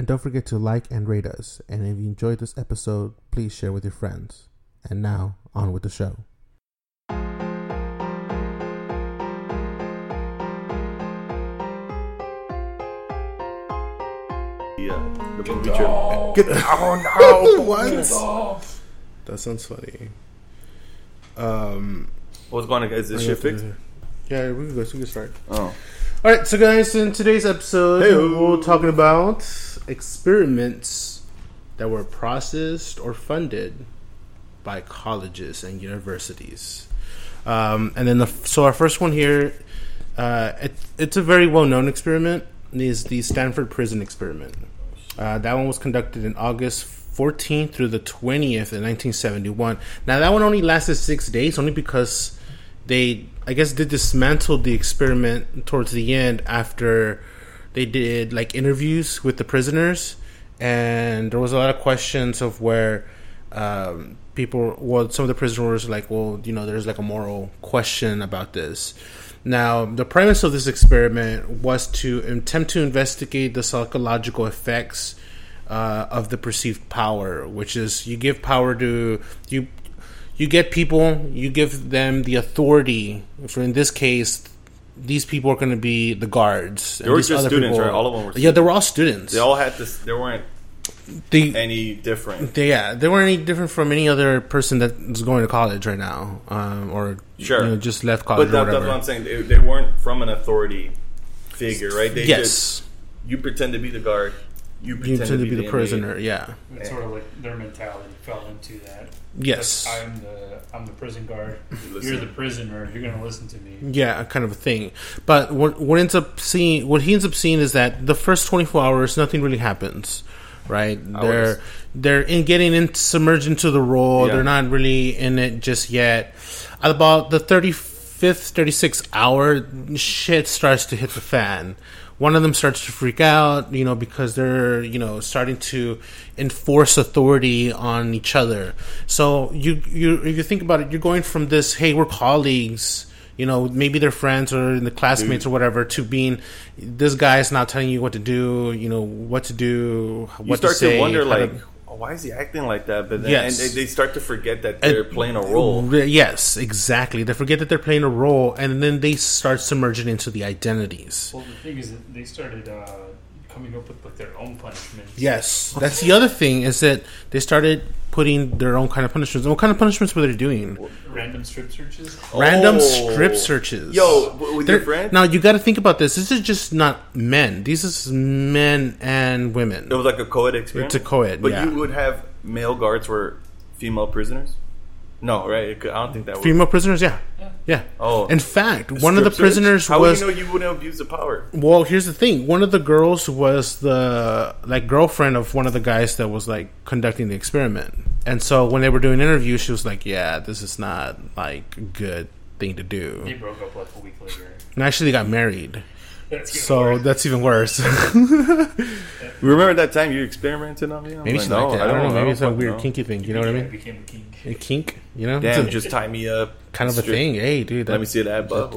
And don't forget to like and rate us. And if you enjoyed this episode, please share with your friends. And now, on with the show. Yeah, the movie trailer. Get Oh no! what? That sounds funny. Um, What's going on, guys? Is this shit fixed? Yeah, we can go. So We can start. Oh, All right, so guys, in today's episode, Hey-o. we're talking about experiments that were processed or funded by colleges and universities. Um, and then, the, so our first one here, uh, it, it's a very well-known experiment. Is the Stanford Prison Experiment. Uh, that one was conducted in August 14th through the 20th in 1971. Now that one only lasted six days, only because they, I guess, they dismantled the experiment towards the end after they did like interviews with the prisoners, and there was a lot of questions of where um, people, well, some of the prisoners were like, well, you know, there's like a moral question about this. Now, the premise of this experiment was to attempt to investigate the psychological effects uh, of the perceived power, which is you give power to you. You get people, you give them the authority. For in this case, these people are going to be the guards. They were just students, right? All of them were Yeah, they were all students. they all had this. There weren't They- any different. they, yeah, they weren't any different from any other person that's going to college right now, um, or Sure. you know, just left college But that, that's what I'm saying. They, they weren't from an authority figure, right? They yes, just you pretend to be the guard. You pretend, you tend to be the inmate. prisoner. Yeah. It's sort of like their mentality fell into that. Yes. Like, I'm the I'm the prison guard. listen. You're the prisoner. You're gonna listen to me. Yeah, kind of a thing. But what what ends up seeing what he ends up seeing is that the first twenty four hours nothing really happens. Right? They're they're in getting in submerged into the role. Yeah. They're not really in it just yet. At about the thirty fifth, thirty sixth hour, shit starts to hit the fan. One of them starts to freak out, you know, because they're, you know, starting to enforce authority on each other. So you, you, if you think about it, you're going from this, hey, we're colleagues, you know, maybe they're friends or in the classmates or whatever, to being this guy's not telling you what to do, you know, what to do, what You start to say. to wonder, to- like, oh, why is he acting like that? But then Yes. and they, they start to forget that they're playing a role. Yes, exactly. They forget that they're playing a role, and then they start submerging into the identities. Well, the thing is, that they started uh, coming up with like their own punishments. Yes, that's the other thing is that they started putting their own kind of punishments. And what kind of punishments were they doing? Random strip searches. Random Oh. strip searches. Yo, with your They're- friend? Now you got to think about this. This is just not men. These is men and women. It was like a co-ed experience. It's a co-ed, but yeah. you would have male guards were female prisoners. No, right? I don't think that would. Female prisoners, yeah, Yeah. yeah. Oh. in fact, one of the search? prisoners How was. would you know you wouldn't abuse the power? Well, here's the thing. One of the girls was the like girlfriend of one of the guys that was like conducting the experiment. And so when they were doing interviews, she was like, "Yeah, this is not like good thing to They do." broke up like a week later. And actually, they got married. That's So worse. that's even worse. Remember that time you experimented on me? I'm maybe like, something like that. I don't know. Maybe it's a fuck weird no. kinky thing. You know what I I mean? became a king. A kink. You know? Damn, a- just tie me up. kind of a thing. Hey, dude. Let me see that butt.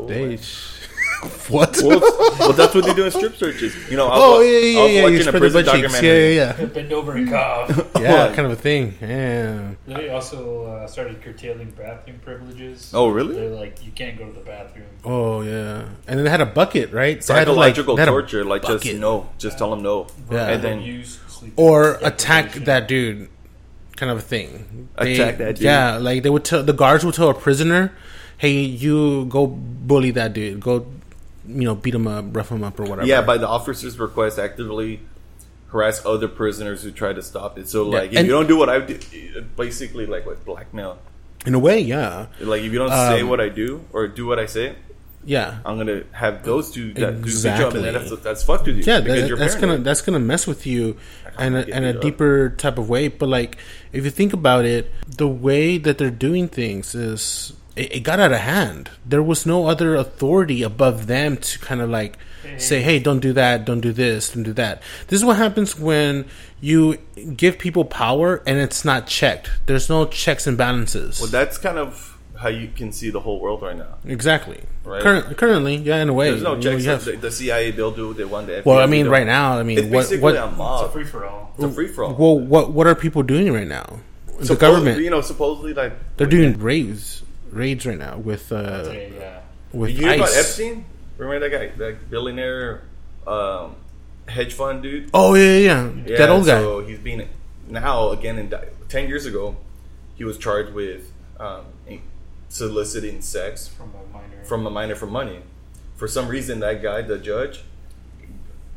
Hey, what? well, well, that's what they do in strip searches. You know, I was, oh wa- yeah, yeah, I was yeah. You watching a spread the prison butt cheeks. Yeah, yeah, yeah. Bend over and cough. Yeah, What? kind of a thing. Yeah. they also uh, started curtailing bathroom privileges. Oh, really? They're like, you can't go to the bathroom. Oh yeah. And then they had a bucket, right? They had to, Psychological they had a torture, like just no, just tell them no, Yeah. and then Abuse, sleep or attack that dude, kind of a thing. They- Attack that dude. Yeah, like they would tell the guards would tell a prisoner, "Hey, you go bully that dude. Go, you know, beat him up, rough him up, or whatever." yeah, by the officer's request, actively harass other prisoners who try to stop it. So Yeah, like, if and- you don't do what I do, basically like what blackmail. in a way, yeah. Like if you don't Um, say what I do or do what I say, Yeah. I'm gonna have those two that do a good job, Exactly. and that's that's fucked with you. yeah, that, you're that's gonna that's gonna mess with you in a, get a up. deeper type of way. But like, if you think about it, the way that they're doing things is it, it got out of hand. There was no other authority above them to kind of like say, "Hey, don't do that, don't do this, don't do that." This is what happens when you give people power and it's not checked. There's no checks and balances. Well, that's kind of how you can see the whole world right now. exactly. Right. Current, currently, yeah, in a way. There's no You know, checks. you have- the, the CIA, they'll do what they want. The FBI, well, I mean, right now, I mean, it's what basically what a It's a free for all. It's a free for all. Well, what what are people doing right now? the government you know, supposedly like they're doing raids raids right now with uh Today, yeah. with You hear about Epstein? Remember that guy, that billionaire, um, hedge fund dude? Oh yeah, yeah, yeah. that old guy. So he's being now again. In ten years ago, he was charged with um, soliciting sex From a minor. from a minor for money. For some reason, that guy, the judge,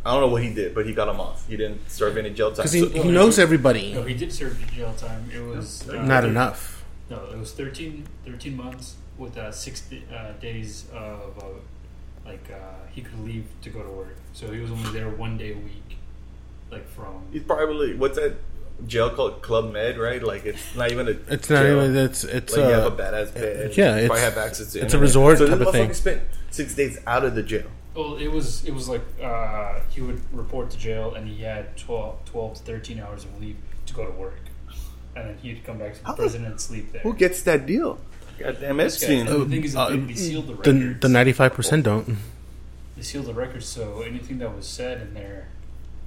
I don't know what he did, but he got him off. He didn't serve any jail time. Because he, So- he knows everybody. No, he did serve jail time. It was uh, Not enough. No, it was 13, 13 months with uh, six di- uh, days of uh, like uh, he could leave to go to work. So he was only there one day a week, like from. he's probably what's that jail called Club Med, right? Like it's not even a. It's not jail. even. It's it's like you have a badass bed. yeah, you it's- have access to. it's a resort so type this of thing. motherfucker spent six days out of the jail. Well, it was it was like uh, he would report to jail and he had 12, 12 to thirteen hours of leave to go to work, and then he'd come back to the How- prison and sleep there. Who gets that deal? Goddamn This guy- Epstein. and the thing is, Uh, they, they sealed the the records. the ninety five percent don't. they sealed the records, so anything that was said in there,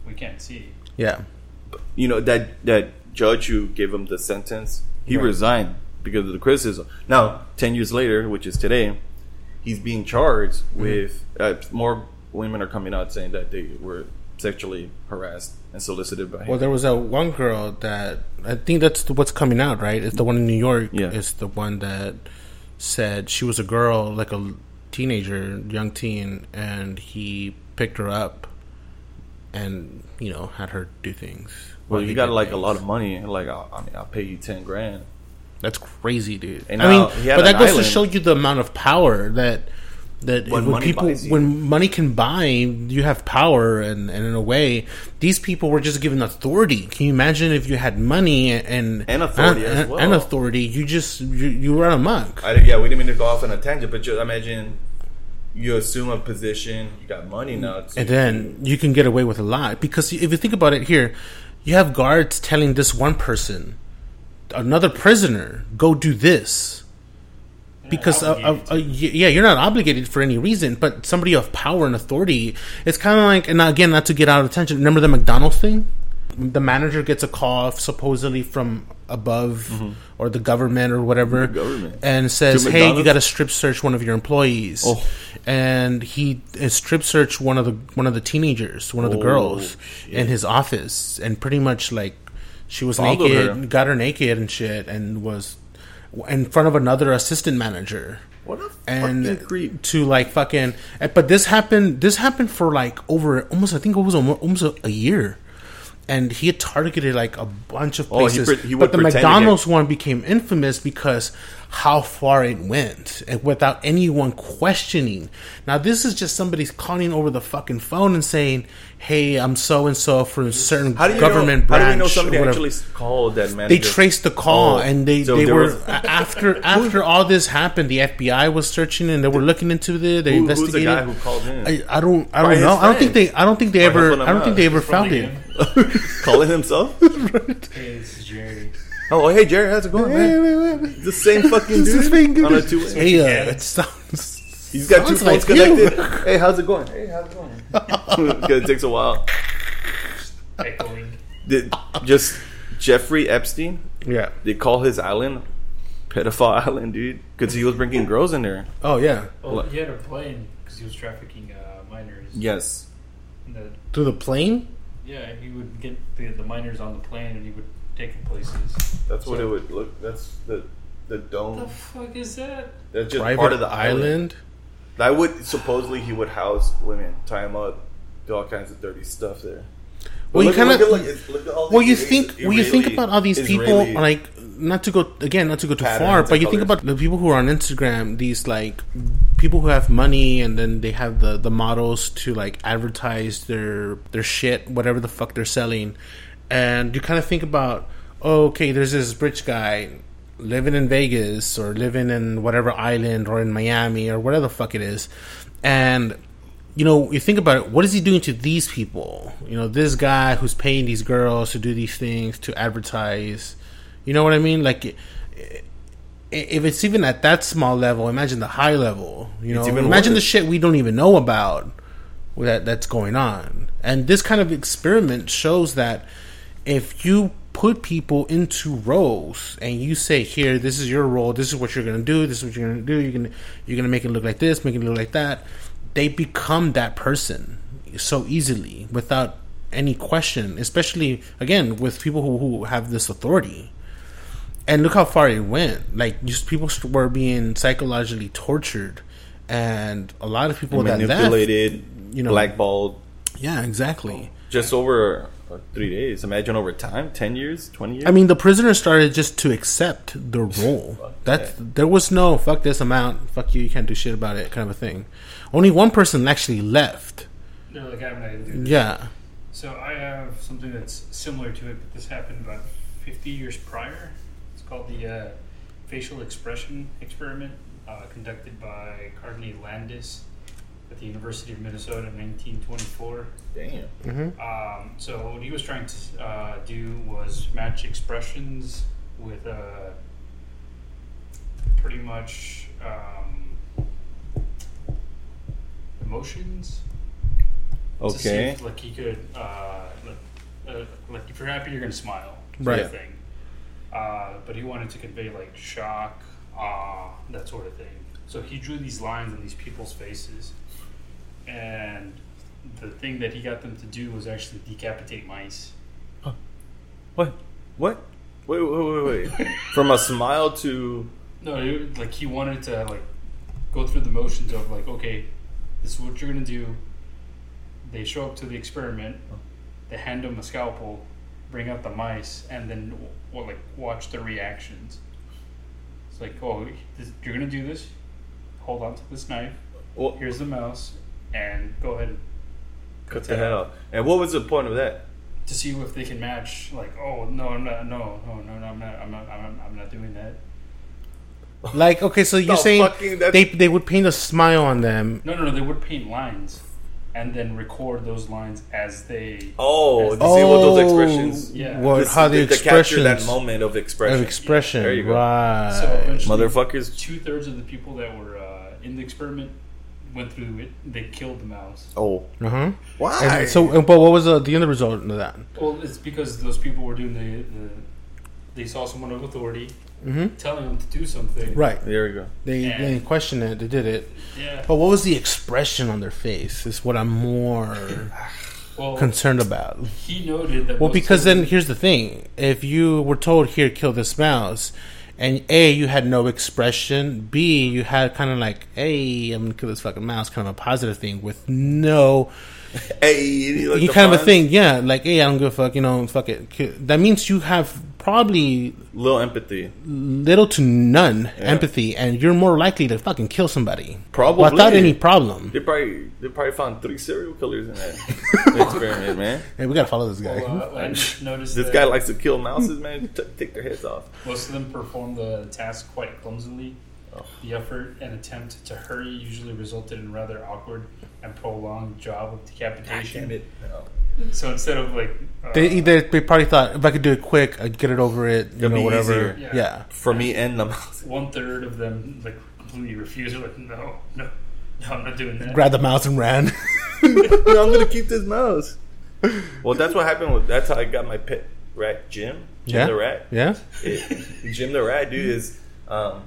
we can't see. Yeah, you know that that judge who gave him the sentence, he Right. resigned because of the criticism. Now, ten years later, which is today, he's being charged Mm-hmm. with uh, more women are coming out saying that they were sexually harassed and solicited by him. Well, there was that one girl that I think that's the- what's coming out, right? It's the one in New York. Yeah. It's the one that said she was a girl, like a teenager, young teen, and he picked her up and you know had her do things. well, you he got like a lot of money. Like, I, I mean, I'll pay you ten grand. That's crazy, dude. And I mean, but that goes island. to show you the amount of power that that When when, money people when money can buy, you have power, and, and in a way, these people were just given authority. Can you imagine if you had money and And authority and, as well. and authority? You just you, you run amok. I, yeah, we didn't mean to go off on a tangent, but just imagine you assume a position, you got money now, so and then you can get away with a lot because if you think about it here you have guards telling this one person another prisoner go do this because of, of, obligated uh, yeah you're not obligated for any reason but somebody of power and authority it's kind of like and again not to get out of attention remember the mcdonald's thing the manager gets a call supposedly from above or the government or whatever Mm-hmm. Government. and says hey you got to strip search one of your employees Oh. and he uh, strip searched one of the one of the teenagers one of the Oh, girls shit. in his office and pretty much like she was Fondled naked her. got her naked and shit and was in front of another assistant manager. What a and creep. to like fucking but this happened this happened for like over almost i think it was almost a, a year. And he had targeted like a bunch of Oh, he places. he but the mcdonald's one became infamous because how far it went and without anyone questioning now this is just somebody calling over the fucking phone and saying hey i'm so and so from a certain How do you government know, branch How do we know somebody whatever actually called that manager? they traced the call Oh, and they, so they were was- after after all this happened the FBI was searching and they were looking into it they Who- who's the investigated guy who called in? I, I don't I don't know his I don't think they I don't think they Or ever I don't think they ever found it him. calling himself? Hey, this is Jerry. Oh, hey Jerry, how's it going, man? The same fucking dude on a two hey uh, Yeah. it sounds He's got two phones like you. connected. Hey, how's it going? Hey, how's it going? Because it takes a while. Echoing. Did just Jeffrey Epstein? yeah They call his island pedophile island, dude, because he was bringing girls in there. oh yeah Well, he had a plane because he was trafficking uh, minors. Yes. The, through the plane yeah, he would get the, the minors on the plane and he would take them places. That's what it would look. That's the the What dome. the fuck is that? That's just private part of the island. island That would supposedly he would house women, tie them up, do all kinds of dirty stuff there. But Well, you look at- kinda- look at- look at- look at all well these you think It when you think about all these is people really- like not to go again, not to go too far, but you think about the people who are on Instagram, these like people who have money, and then they have the the models to like advertise their their shit, whatever the fuck they're selling, and you kind of think about, oh, okay, there's this rich guy living in Vegas or living in whatever island or in Miami or whatever the fuck it is, and you know, you think about it, what is he doing to these people? You know, this guy who's paying these girls to do these things to advertise. You know what I mean? Like, if it's even at that small level, imagine the high level. You know, imagine the shit we don't even know about that that's going on. And this kind of experiment shows that if you put people into roles and you say, "Here, this is your role. This is what you're going to do. This is what you're going to do. You're going to you're going to make it look like this, make it look like that." They become that person so easily without any question. Especially again with people who, who have this authority. And look how far it went. Like just people were being psychologically tortured, and a lot of people that left. manipulated, you know- blackballed, Yeah, exactly. just over three days. Imagine over time, ten years, twenty years. I mean, the prisoners started just to accept the role. That there was no fuck this amount, fuck you, you can't do shit about it, kind of a thing. Only one person actually left. They're like, I'm not do this. Yeah, So I have something that's similar to it, but this happened about 50 years prior. It's called the uh, facial expression experiment, uh, conducted by Carney Landis at the University of Minnesota in 1924. damn. Um, so what he was trying to uh, do was match expressions with uh, pretty much um, emotions. To see Okay. if, like he could, uh, like, uh, like if you're happy, you're gonna smile, sort Right. Of thing. Uh, but he wanted to convey like shock, awe, that sort of thing. So he drew these lines on these people's faces, and the thing that he got them to do was actually decapitate mice. What? What? Wait, wait, wait, wait. From a smile to No, it, like he wanted to like go through the motions of like, okay, this is what you're gonna do. They show up to the experiment. They hand them a scalpel, bring out the mice, and then well, like watch the reactions. It's like, oh, this, you're gonna do this. Hold on to this knife. well, Here's the mouse, and go ahead and cut the head off. And what was the point of that? to see if they can match. Like, oh no, I'm not. No, no, no, no I'm not. I'm not. I'm, I'm not doing that. like okay, so you're saying fucking- they they would paint a smile on them. No, no, no. They would paint lines, and then record those lines as they. Oh, As to see what those Oh, expressions. Yeah. what, This- how the to capture that moment of expression. of expression, There you go. right? So Motherfuckers. two thirds of the people that were uh, in the experiment went through it. They killed the mouse. Oh, uh huh. why? And so, but what was the, the end result of that? Well, it's because those people were doing the. the they saw someone of authority Mm-hmm. telling them to do something. Right. there we go. They Yeah. they didn't question it. They did it. Yeah. But what was the expression on their face? Is what I'm more Well, concerned about. he noted that. Well, because then here's the thing: if you were told here, kill this mouse, and a you had no expression, b you had kind of like, hey, I'm gonna kill this fucking mouse, kind of a positive thing with no, Hey, you, you kind of a thing, yeah, like hey, I don't give a fuck, you know, fuck it. That means you have probably Little empathy. little to none Yeah. empathy, and you're more likely to fucking kill somebody Probably. without any problem. They probably they probably found three serial killers in that experiment, man. Hey, we gotta follow this guy. Well, uh, I noticed This guy likes to kill mouses, man. T- take their heads off. most of them performed the task quite clumsily. Oh. The effort and attempt to hurry usually resulted in rather awkward and prolonged job of decapitation. So instead of like, uh, They either they probably thought if I could do it quick, I'd get it over it, you know, whatever. Yeah. Yeah. For me and the mouse. one third of them like completely refused. They're like, no, no, no, I'm not doing that. Grabbed the mouse and ran. no, I'm gonna keep this mouse. Well, that's what happened. With, that's how I got my pet rat, Jim. Jim Yeah? the rat. yeah. It, Jim the rat, dude, is um,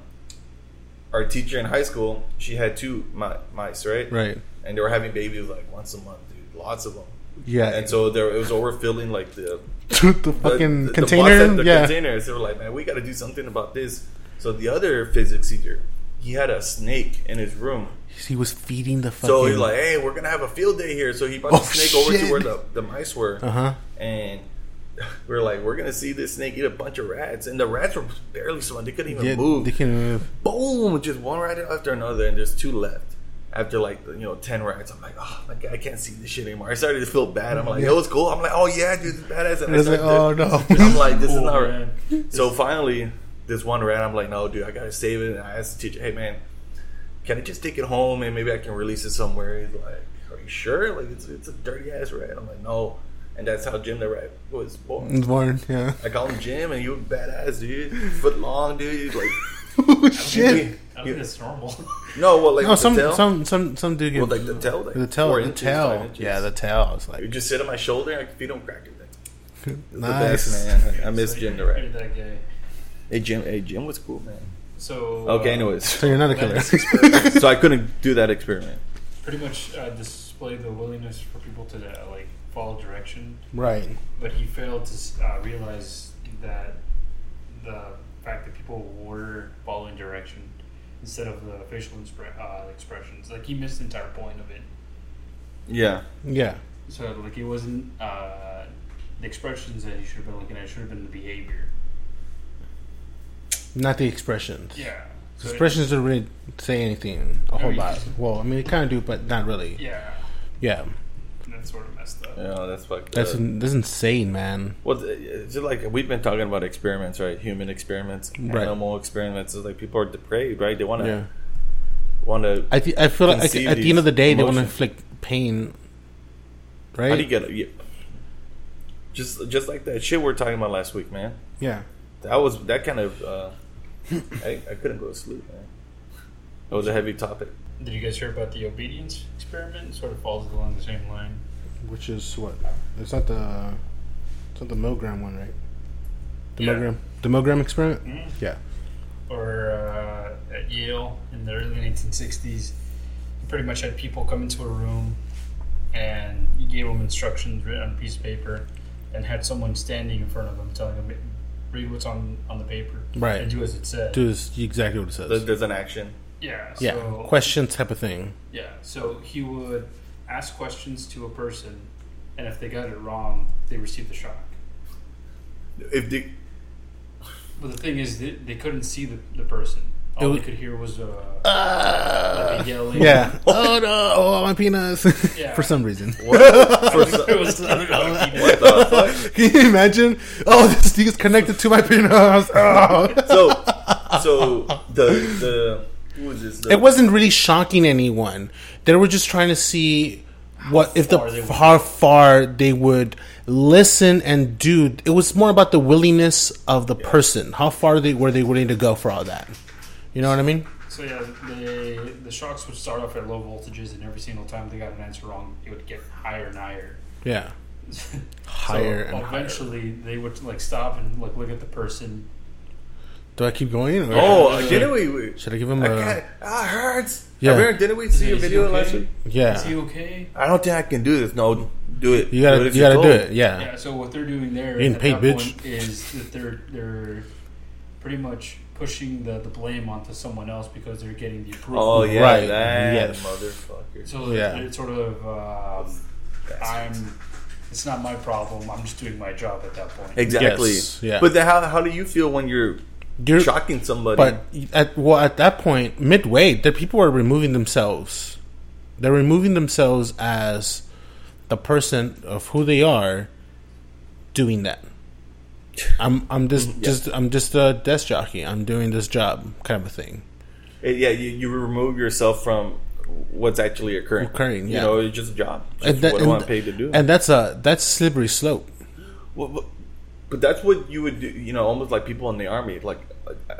our teacher in high school. She had two mice, right? Right. And they were having babies like once a month, dude. Lots of them. Yeah. And so there, it was overfilling like the the the- fucking the- the container. at the yeah. containers. They were like, man, we got to do something about this. So the other physics teacher, he had a snake in his room. He was feeding the fucking. So he's like, hey, we're gonna have a field day here. So he brought Oh, the snake over to where the, the mice were, uh huh. and we are like, we're gonna see this snake eat a bunch of rats, and the rats were barely swimming; they couldn't even Yeah, move. they can move. Boom! Just one rat after another, and there's two left. After like you know ten rats, I'm like, oh my god, I can't see this shit anymore. I started to feel bad. I'm like, it was cool. I'm like, oh yeah, dude, it's badass. And I It's like, started to- oh no. I'm like, this is Oh, not right. man. So finally, this one rat, I'm like, no, dude, I gotta save it. And I asked the teacher, hey man, can I just take it home and maybe I can release it somewhere? He's like, are you sure? Like it's it's a dirty ass rat. I'm like, no. And that's how Jim the rat was born. It's born, yeah. I call him Jim, and he was badass, dude. Foot long, dude. Like oh shit. I think that's normal. no, well, like No, the some tail. some some some dude well, get like the tail, like the tail, four the inches, tail. Yeah, the tail. It's like You just sit on my shoulder, and I can feed him crackers. Like, the nice. best, man. I miss So Jim the you're- you're that guy. Hey, Jim. Hey, Jim what's cool, man. So Okay, uh, anyways, So you're not a killer. so I couldn't do that experiment. pretty much uh, display the willingness for people to uh, like follow direction, right. but he failed to uh, realize that the fact that people were following direction instead of the facial expre- uh, expressions, like he missed the entire point of it. Yeah. Yeah. So like it wasn't uh, the expressions that he should have been looking at; it should have been the behavior. Not the expressions. Yeah. So Expressions don't really say anything a whole you lot. just- Well, I mean, they kind of do, but not really. yeah, Yeah, that's sort of messed up. Yeah, that's fucked that's up. that's insane, man. Well, it's just like we've been talking about experiments, right? Human experiments, Right. animal experiments. It's like people are depraved, right? They want to Yeah, want to. I th- I feel like at the end of the day, they want to inflict pain. Right? How do you get? Yeah. Just just like that shit we were talking about last week, man. yeah. That was that kind of. Uh, I, I couldn't go to sleep, man. It was a heavy topic. Did you guys hear about the obedience experiment? It sort of falls along the same line. Which is what? It's not the it's not the Milgram one, right? The Yeah. Milgram the Milgram experiment. Mm. Yeah. Or uh, at Yale in the early 1960s, you pretty much had people come into a room and you gave them instructions written on a piece of paper and had someone standing in front of them telling them, read what's on, on the paper Right. and do as it said. Do is exactly what it says. There's, there's an action. yeah. yeah. Question type of thing. Yeah, so he would ask questions to a person, and if they got it wrong, they received the shock. If the But the thing is, they, they couldn't see the, the person. All It they could hear was uh, like a yelling. Yeah. oh no! Oh my penis. Yeah. For some reason. what, for some- It was the talking. what the fuck? Can you imagine? Oh, this thing is connected to my penis. Oh. So so the the who was this? The, It wasn't really shocking anyone. They were just trying to see what if the far they would how far they would listen and do. It was more about the willingness of the person. How far they were they willing to go for all that. You know what I mean? So yeah, the the shocks would start off at low voltages, and every single time they got an answer wrong, it would get higher and higher. Yeah. Higher so and higher. eventually, they would like stop and like look at the person. Do I keep going? Or oh, Yeah. didn't we? we should I give him I a? can't. Ah, hurts. Yeah. Yeah. didn't we see a Is he video okay? last week? Is he Yeah. okay? I don't think I can do this. No, do it. You gotta Do it you gotta do it. Yeah. Yeah, so what they're doing there Getting at paid, that bitch. is that they're they're pretty much pushing the, the blame onto someone else because they're getting the approval. Oh yeah, Right, that yes. motherfucker. So Yeah. it's sort of um, I'm. It's not my problem. I'm just doing my job at that point. Exactly. Yes, yeah. But then how how do you feel when you're You're, shocking somebody? But at well, at that point, midway, the people are removing themselves. They're removing themselves as the person of who they are doing that. I'm I'm just Mm, just I'm just a desk jockey. I'm doing this job, kind of a thing. Uh, yeah, you, you remove yourself from what's actually occurring. Occurring, You know, it's just a job. And that- what and- I paid to do. And that's a that's slippery slope. Well, but, that's what you would do. You know, almost like people in the army. Like, uh,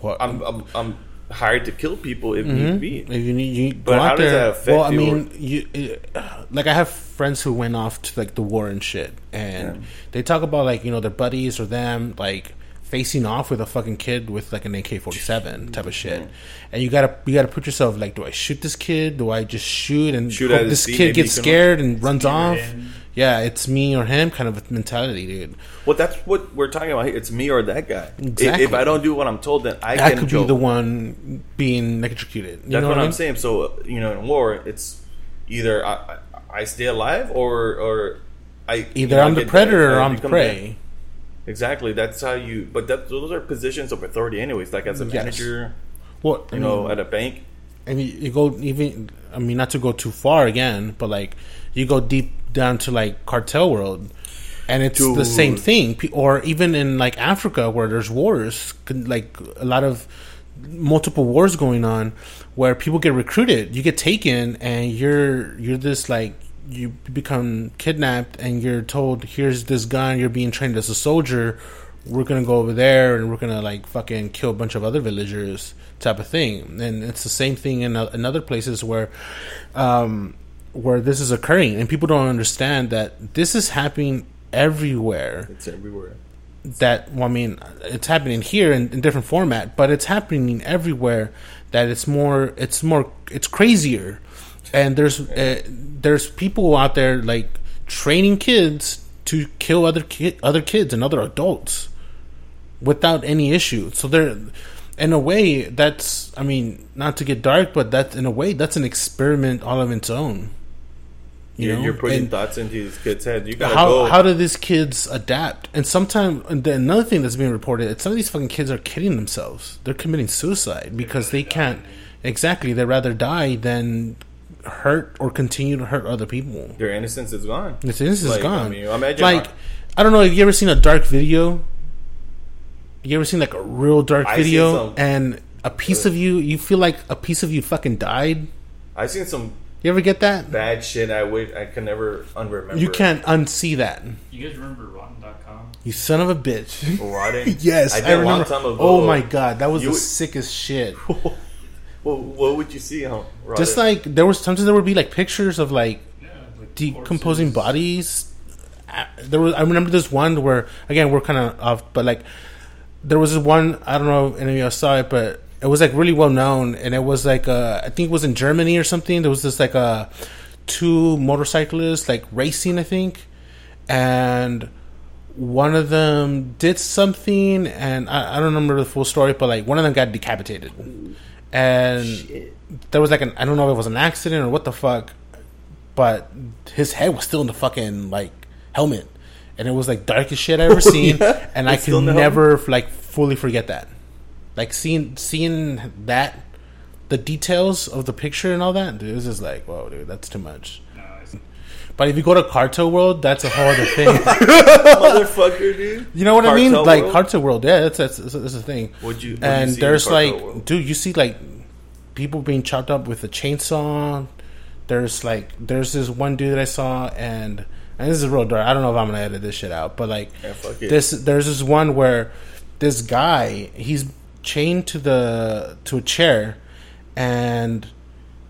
What, I'm I'm, I'm hired to kill people if need be. If you need, you But how out does there. that affect well, I you? mean, you uh, like I have friends who went off to like the war and shit, and Yeah. they talk about like you know their buddies or them like facing off with a fucking kid with like an AK forty seven type of shit, and you gotta you gotta put yourself like, do I shoot this kid? Do I just shoot and Shoot hope this kid gets scared and runs off? Yeah, it's me or him kind of a mentality, dude. Well, that's what we're talking about. here. It's me or that guy. If- Exactly. If, I don't do what I'm told, then I, I can could joke. be the one being electrocuted. You That's what, what, I I'm mean? saying. So you know, in war, it's either I, I I stay alive or or I Either I I'm the predator or I I'm the prey. that. Exactly. That's how you. But that those are positions of authority, anyways. Like as a Yes. manager, I you know, mean, at a bank. and you, you go even i mean not to go too far again but like you go deep down to like cartel world. And it's the same thing. Or even in like africa where there's wars like a lot of multiple wars going on where people get recruited. You get taken and you're you're this like you become kidnapped and you're told here's this gun. You're being trained as a soldier. We're gonna go over there and we're gonna like fucking kill a bunch of other villagers type of thing. And it's the same thing in, in other places where um where this is occurring and people don't understand that this is happening everywhere It's everywhere. that well, I mean it's happening here in, in different format, but it's happening everywhere. That it's more, it's more, it's crazier, and there's uh, there's people out there like training kids to kill other ki- other kids and other adults without any issue. So they're in a way that's I mean not to get dark, but that in a way that's an experiment all of its own. You You're, know? you're putting And- thoughts into these kids' heads. You gotta how go. how do these kids adapt? And sometimes and another thing that's being reported is some of these fucking kids are killing themselves. They're committing suicide because they can't exactly. They'd rather die than hurt or continue to hurt other people. Their innocence is gone. This is Like, I gone. mean, imagine like I don't know. Have you ever seen a dark video? You ever seen like a real dark I video some. and a piece of you? You feel like a piece of you fucking died. I've seen some You ever get that? bad shit. I wish I can never unremember. You can't unsee that. You guys remember Rotten.com? You son of a bitch. Rotten. Yes, I I, did a long remember. time ago. Oh my god, that was You the would- sickest shit. Well, what would you see on Rotten? Just like there was sometimes there would be like pictures of like Yeah, like decomposing corpses. bodies. There was I remember this one where again we're kind of off, but like there was this one I don't know if any of you saw it, but it was like really well known, and it was like uh, I think it was in Germany or something. There was this like uh, two motorcyclists like racing, I think, and one of them did something, and I, I don't remember the full story, but like one of them got decapitated, and Shit. there was like an I don't know if it was an accident or what the fuck, but his head was still in the fucking like helmet, and it was like darkest shit I ever seen, yeah? and I can never like fully forget that, like seeing seeing that, the details of the picture and all that, dude, it was just like whoa, dude, that's too much. No, But if you go to Cartel World, that's a whole other thing. motherfucker, dude. You know what I mean? Cartel Like World? Cartel World, yeah, that's that's, that's, the thing. What'd you- you and see there's Cartel like, World? dude, you see like people being chopped up with a chainsaw. There's like, there's this one dude that I saw, and and this is real dark. I don't know if I'm gonna edit this shit out, but like, Yeah, this there's this one where this guy he's chained to the to a chair, and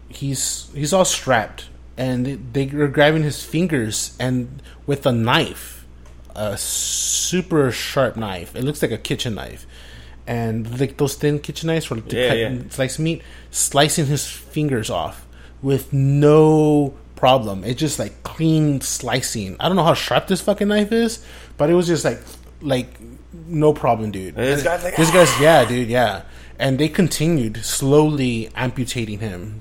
he's he's all strapped, and they, they're grabbing his fingers and with a knife, a super sharp knife. It looks like a kitchen knife, and like those thin kitchen knives for to Yeah, cut yeah. and slice meat, slicing his fingers off with no problem. It's just like clean slicing. I don't know how sharp this fucking knife is, but it was just like like no problem, dude. And this guy's like, this guy's ah. yeah, dude, yeah. And they continued slowly amputating him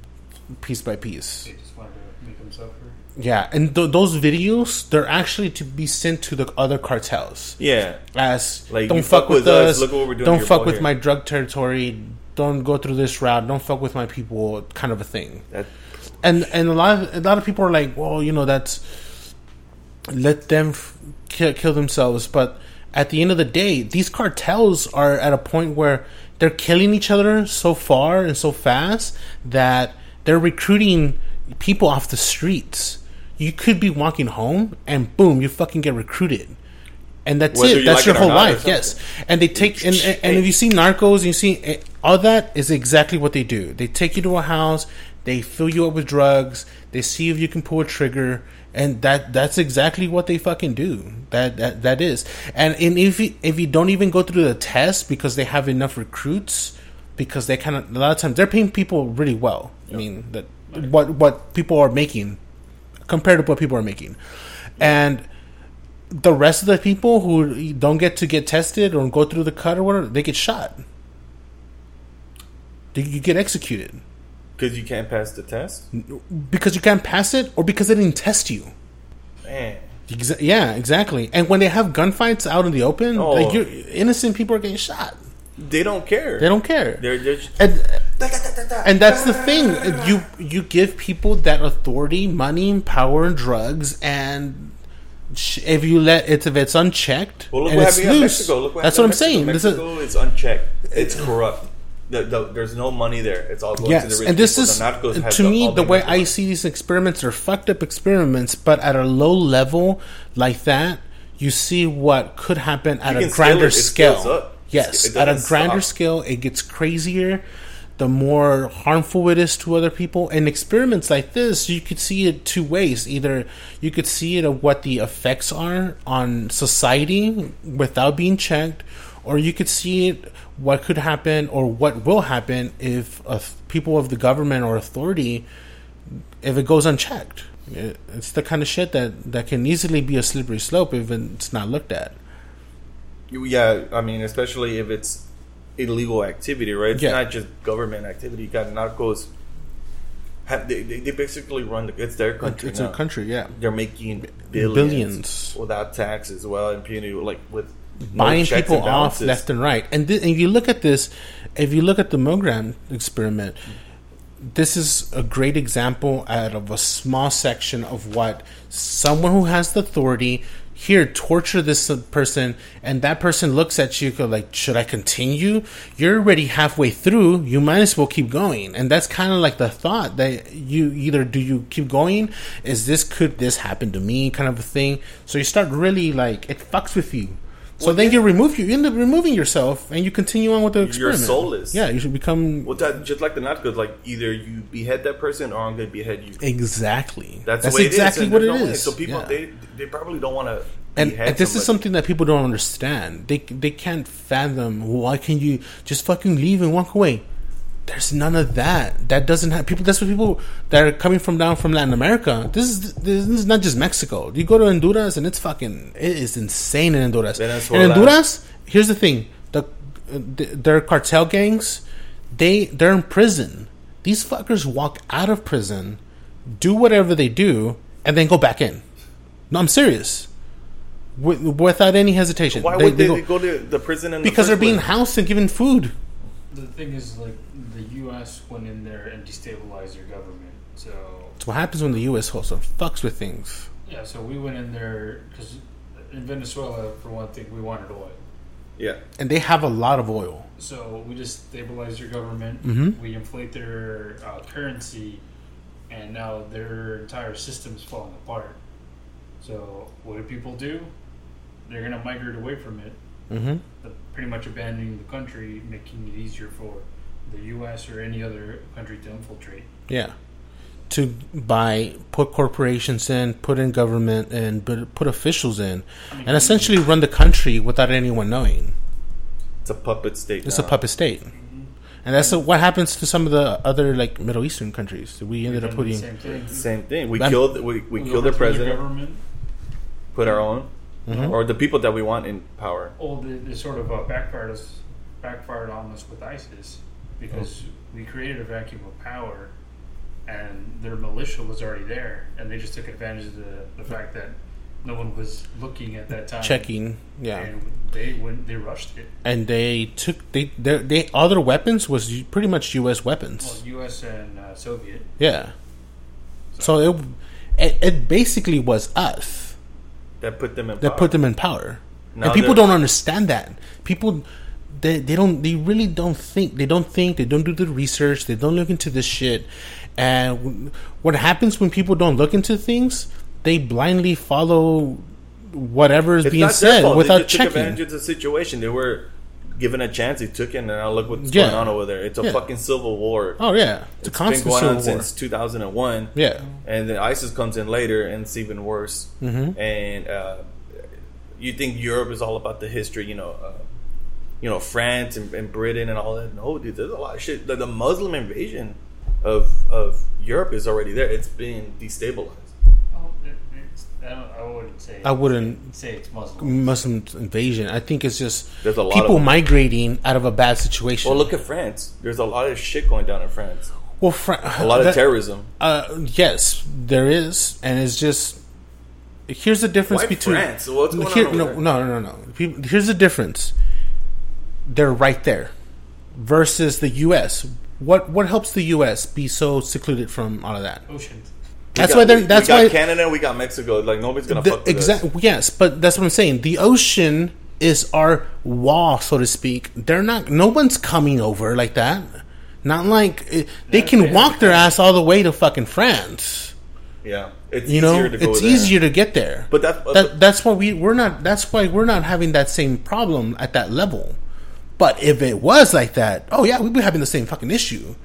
piece by piece. they just wanted to make them suffer. Yeah, and th- those videos they're actually to be sent to the other cartels Yeah. as Like, don't fuck, fuck with, with us, us, look what we're doing don't fuck with here. my drug territory, don't go through this route, don't fuck with my people, kind of a thing. That, And and a lot of, a lot of people are like, well, you know, that's let them f- kill, kill themselves, but at the end of the day, these cartels are at a point where they're killing each other so far and so fast that they're recruiting people off the streets. You could be walking home and boom, you fucking get recruited. And that's Whether it. That's like your it whole life. Yes. And they take and, and, and if you see Narcos and you see eh, all that is exactly what they do. They take you to a house, they fill you up with drugs, they see if you can pull a trigger, and that that's exactly what they fucking do. That that that is. And, and if you, if you don't even go through the test because they have enough recruits, because they kind of a lot of times they're paying people really well. I mean that what what people are making compared to what people are making, and the rest of the people who don't get to get tested or go through the cut or whatever, they get shot. They- You get executed because you can't pass the test? because you can't pass it or because they didn't test you. Man. Exa- yeah, exactly. And when they have gunfights out in the open, Oh. like you're, innocent people are getting shot. They don't care. They don't care. They're, they're just, and and that's the thing. You you give people that authority, money, power, and drugs, and if you let it if it's unchecked well, look and what it's loose, Mexico. Look what that's what I'm happened in saying. This is- Mexico, Mexico is unchecked. It's corrupt. The, the, there's no money there. It's all going to the rich and this people. is The to me all the way money. I see these experiments are fucked up experiments, but at a low level like that, you see what could happen at You a scale grander. It scale. Yes, at a grander stop. scale, it gets crazier. The more harmful it is to other people, and experiments like this, you could see it two ways. Either you could see it of what the effects are on society without being checked, or you could see it what could happen or what will happen if uh, people of the government or authority if it goes unchecked. It- It's the kind of shit that that can easily be a slippery slope if it's not looked at. Yeah, I mean, especially if it's illegal activity, right? It's Yeah. not just government activity. You got narcos. Have, they, they, basically run the. It's their country. It's now. a country, yeah. They're making billions, Billions. without tax as well, impunity, like with buying people off left and right. And, th- and if you look at this, if you look at the Milgram experiment, this is a great example out of a small section of what someone who has the authority here torture this person and that person looks at you go like should i continue? You're already halfway through. You might as well keep going. And that's kind of like the thought that you either do you keep going? Is this could this happen to me? Kind of a thing. So you start really like it fucks with you so Well, then yeah. you remove you end up removing yourself and you continue on with the You're experiment soulless. yeah you should become Well, that, just like the narcos, like either you behead that person or I'm going to behead you. Exactly. That's, That's the way exactly what it no is. So people, Yeah. they they probably don't want to. and, and this is something that people don't understand. They they can't fathom why can you just fucking leave and walk away. There's none of that. That doesn't have people. That's what people that are coming from down from Latin America. This is this is not just Mexico. You go to Honduras and it's fucking it is insane in Honduras. Venezuela. In Honduras, here's the thing: the, the their cartel gangs, they they're in prison. These fuckers walk out of prison, do whatever they do, and then go back in. No, I'm serious. Wi- without any hesitation. Why They- would they they, go- go to the prison? In because the they're being housed and given food. The thing is, like, the U.S. went in there and destabilized their government. So, it's what happens when the U.S. also fucks with things. yeah, so we went in there because in Venezuela, for one thing, we wanted oil. Yeah, And they have a lot of oil. So we just stabilize their government. Mhm. We inflate their uh, currency, and now their entire system's falling apart. So what do people do? They're gonna migrate away from it, hmm uh, pretty much abandoning the country, making it easier for the U.S. or any other country to infiltrate. Yeah. To buy, put corporations in, put in government, and put, put officials in, I mean, and essentially run the country without anyone knowing. it's a puppet state. It's now. a puppet state. And that's what happens to some of the other like Middle Eastern countries. We ended up We've done the putting same thing. Same thing. We I'm- killed. We, we We killed their overthrew president. government. Put our own, Mhm. or the people that we want in power. Oh, they, they sort of uh, backfired us, backfired on us with ISIS because we created a vacuum of power, and their militia was already there, and they just took advantage of the, the fact that no one was looking at that time. checking. Yeah. and they went, they rushed it. and they took they their they all their weapons was pretty much U.S. weapons. Well, U.S. and uh, Soviet. yeah. So it, it it basically was us That put them in. that power. put them in power, Now and people don't understand that. People they they don't they really don't think they don't think they don't do the research they don't look into this shit, and what happens when people don't look into things? They blindly follow whatever is It's being said without they just took advantage of the situation. They were given a chance. They took it, and now look what's Yeah. going on over there. It's a Yeah. fucking civil war. Oh yeah, it's, a it's constant been going on civil war. since 2001. Yeah. and then ISIS comes in later, and it's even worse. Mhm. And uh, you think Europe is all about the history, you know, uh, you know, France and, and Britain and all that. No, dude, there's a lot of shit. The, the Muslim invasion of of Europe is already there. It's been destabilized. Oh, it, it's, I, I wouldn't say. I wouldn't say it's Muslim. Muslim invasion. I think it's just There's a lot people of them. migrating out of a bad situation. Well, look at France. There's a lot of shit going down in France. well, Fra- A lot of that- terrorism. Uh, yes, there is, and it's just here's the difference Why between France? What's going Here- on no, there? no, no, no, no. Here's the difference. They're right there versus the U.S. What what helps the U.S. be so secluded from all of that? Oceans. That's We why they're. we- That's we got why Canada. We got Mexico. Like nobody's gonna the fuck with exact yes, but that's what I'm saying. The ocean is our wall, so to speak. They're not. No one's coming over like that. Not like eh, they Yeah, can yeah. walk their ass all the way to fucking France. Yeah, it's You easier know, to go it's there. easier to get there. But that- that that's why we we're not. That's why we're not having that same problem at that level. But if it was like that, oh yeah, we'd be having the same fucking issue.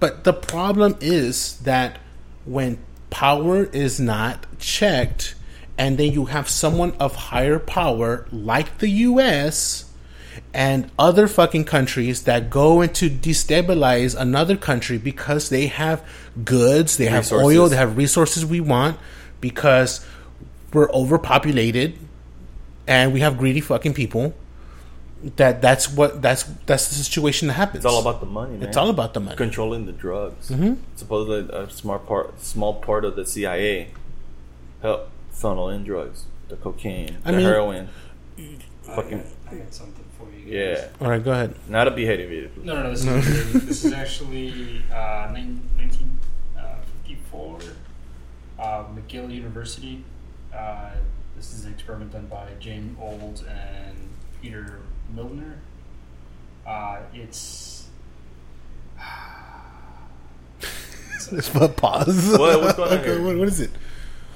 But the problem is that when power is not checked, and then you have someone of higher power like the U.S. and other fucking countries that go into destabilize another country because they have goods, they have Resources. oil, they have resources we want because we're overpopulated and we have greedy fucking people. That that's what that's that's the situation that happens. It's all about the money, man. It's all about the money. controlling the drugs. Mm-hmm. Supposedly, a smart part, small part of the CIA help funnel in drugs, the cocaine, I the mean- heroin. I Fucking got, I got something for you. Guys. yeah, All right, go ahead. not a behavior. No, no, no. This, is, this is actually uh, 1954. Uh, McGill University. Uh, this is an experiment done by James Olds and Peter Milner. Uh, it's. Let's pause. What- what's going on Okay, here? what- what is it?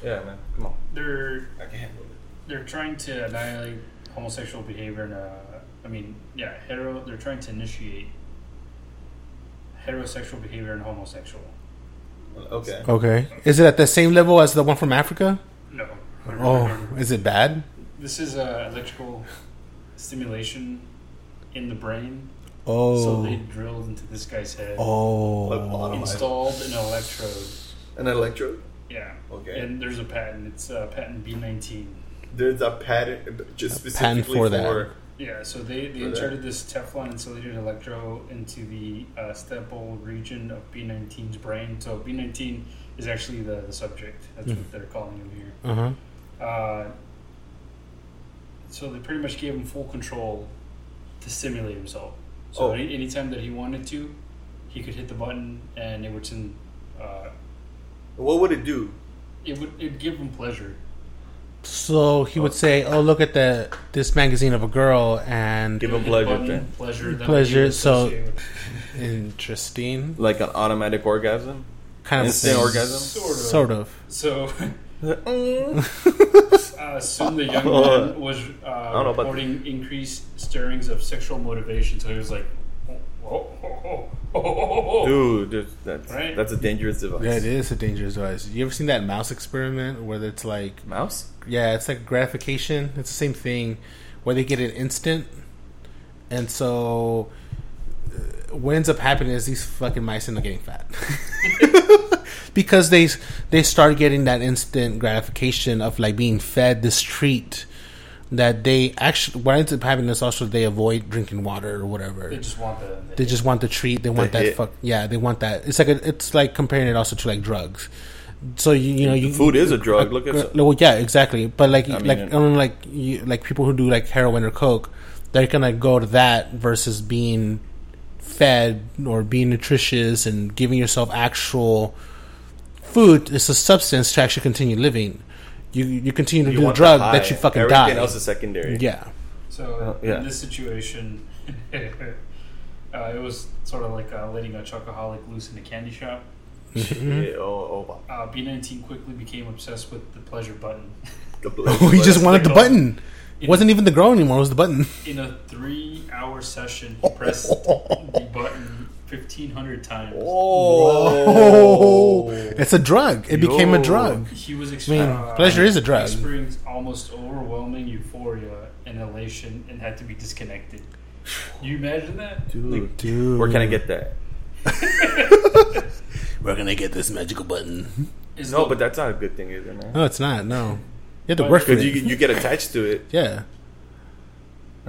Yeah, man, come on. they're I can handle it. they're trying to annihilate homosexual behavior and uh, I mean yeah hetero they're trying to initiate heterosexual behavior and homosexual Okay. Okay. Is it at the same level as the one from Africa? no Oh, is it bad? this is uh, electrical stimulation in the brain Oh. so they drilled into this guy's head oh. Lobotomized. installed an electrode An electrode. yeah Okay. and there's a patent it's uh, patent B19 There's a patent just A patent specifically for for, that. Yeah, so they, they For that. inserted this Teflon insulated electrode into the uh, septal region of B19's brain. So B19 is actually the, the subject. That's Hmm. what they're calling him here. Uh huh. Uh, so they pretty much gave him full control to simulate himself. So Oh. any, anytime that he wanted to, he could hit the button and it would send. Uh, What would it do? it would it'd give him pleasure. So he would say, "Oh, look at the this magazine of a girl," and Give him pleasure, button, then. pleasure, then Pleasure, so- interesting, Like an automatic orgasm? kind of Instant thing. orgasm? Sort of. Sort of. So Uh, soon the young Oh, man was don't know uh, about reporting increased stirrings of sexual motivation. So he was like, oh, oh, oh, oh, oh, oh, oh. Dude, there's- that's, Right? that's a dangerous device. Yeah, it is a dangerous device. You ever seen that mouse experiment where it's like, Mouse? yeah, it's like gratification. It's the same thing where they get it instant, and so uh, what ends up happening is these fucking mice end up getting fat because they they start getting that instant gratification of like being fed this treat that they actually what ends up happening is also they avoid drinking water or whatever. They just want the. the They just want the treat. They want that hit. fuck. Yeah, they want that. It's like a, it's like comparing it also to like drugs. So you you know you Food is a drug. Look at uh, well, yeah, exactly. But like I mean, like it- I like you, like people who do like heroin or coke, they're gonna go to that versus being fed or being nutritious and giving yourself actual food. is a substance to actually continue living. You you continue to You do the drug that you fucking Everything die. else is secondary. yeah. So Uh, yeah. in this situation, uh, it was sort of like uh, letting a chocoholic loose in a candy shop. Shit, oh, oh, Uh, B19 quickly became obsessed with the pleasure button. the Oh, he just wanted the like, button. It wasn't even the girl anymore. It was the button. In a three-hour session, he pressed the button 1,500 times. Oh, it's a drug. It became a drug. He was ex- I mean, uh, pleasure is a drug. Experienced almost overwhelming euphoria and elation, and had to be disconnected. You imagine that? dude. Dude, Where can I get that? Where can gonna get this magical button. Is No, the- but that's not a good thing, is it, man? No, it's not. No, you have to But- work for Because it. you you get attached to it. yeah,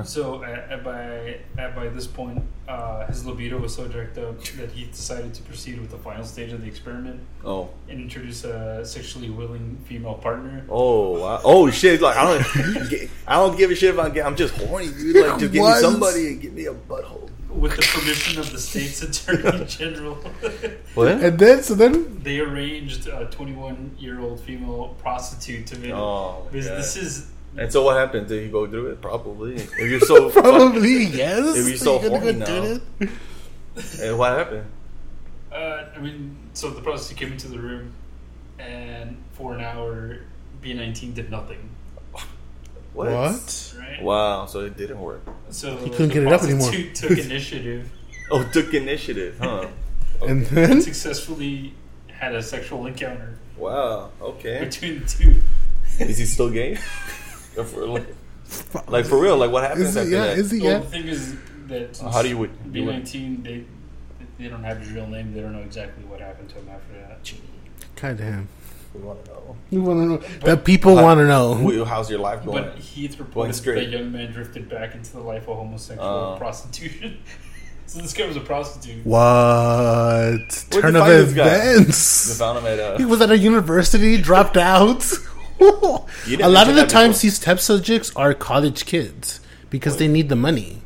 So at, at by at by this point, uh, his libido was so jacked up that he decided to proceed with the final stage of the experiment Oh, and introduce a sexually willing female partner. oh, wow. oh shit! Like I don't, I don't give a shit if I'm. I'm just horny, dude. Like just give me somebody and give me a butthole. With the permission of the state's attorney general, What? And then, so then, they arranged a 21 year old female prostitute to video. Oh, this, this is And so what happened? Did you go through it? Probably. If you're so probably yes. If you're so gonna horny do now. it? And what happened? Uh, I mean, so the prostitute came into the room, and for an hour, B19 did nothing. What? What? Right? Wow. So it didn't work. So He couldn't get it up anymore. prostitute took initiative Oh, took initiative, huh? And and then, successfully had a sexual encounter Wow. Okay. between the two. Is he still gay? Or for, like, like for real? Like what happens is after yeah, that? is he, Well, yeah? the thing is that How do you would- B19 they they don't have his real name. They don't know exactly what happened to him after that. Kind of damn. We want to know. You want to know? That people want to know. How's your life going? But Heath Going reported straight. that young man drifted back into the life of homosexual Oh. prostitution. so this guy was a prostitute. What? Turn of find this guy? They events. found him at He uh, was at a university, dropped out. A lot of the times, before. these test subjects are college kids because they need the money.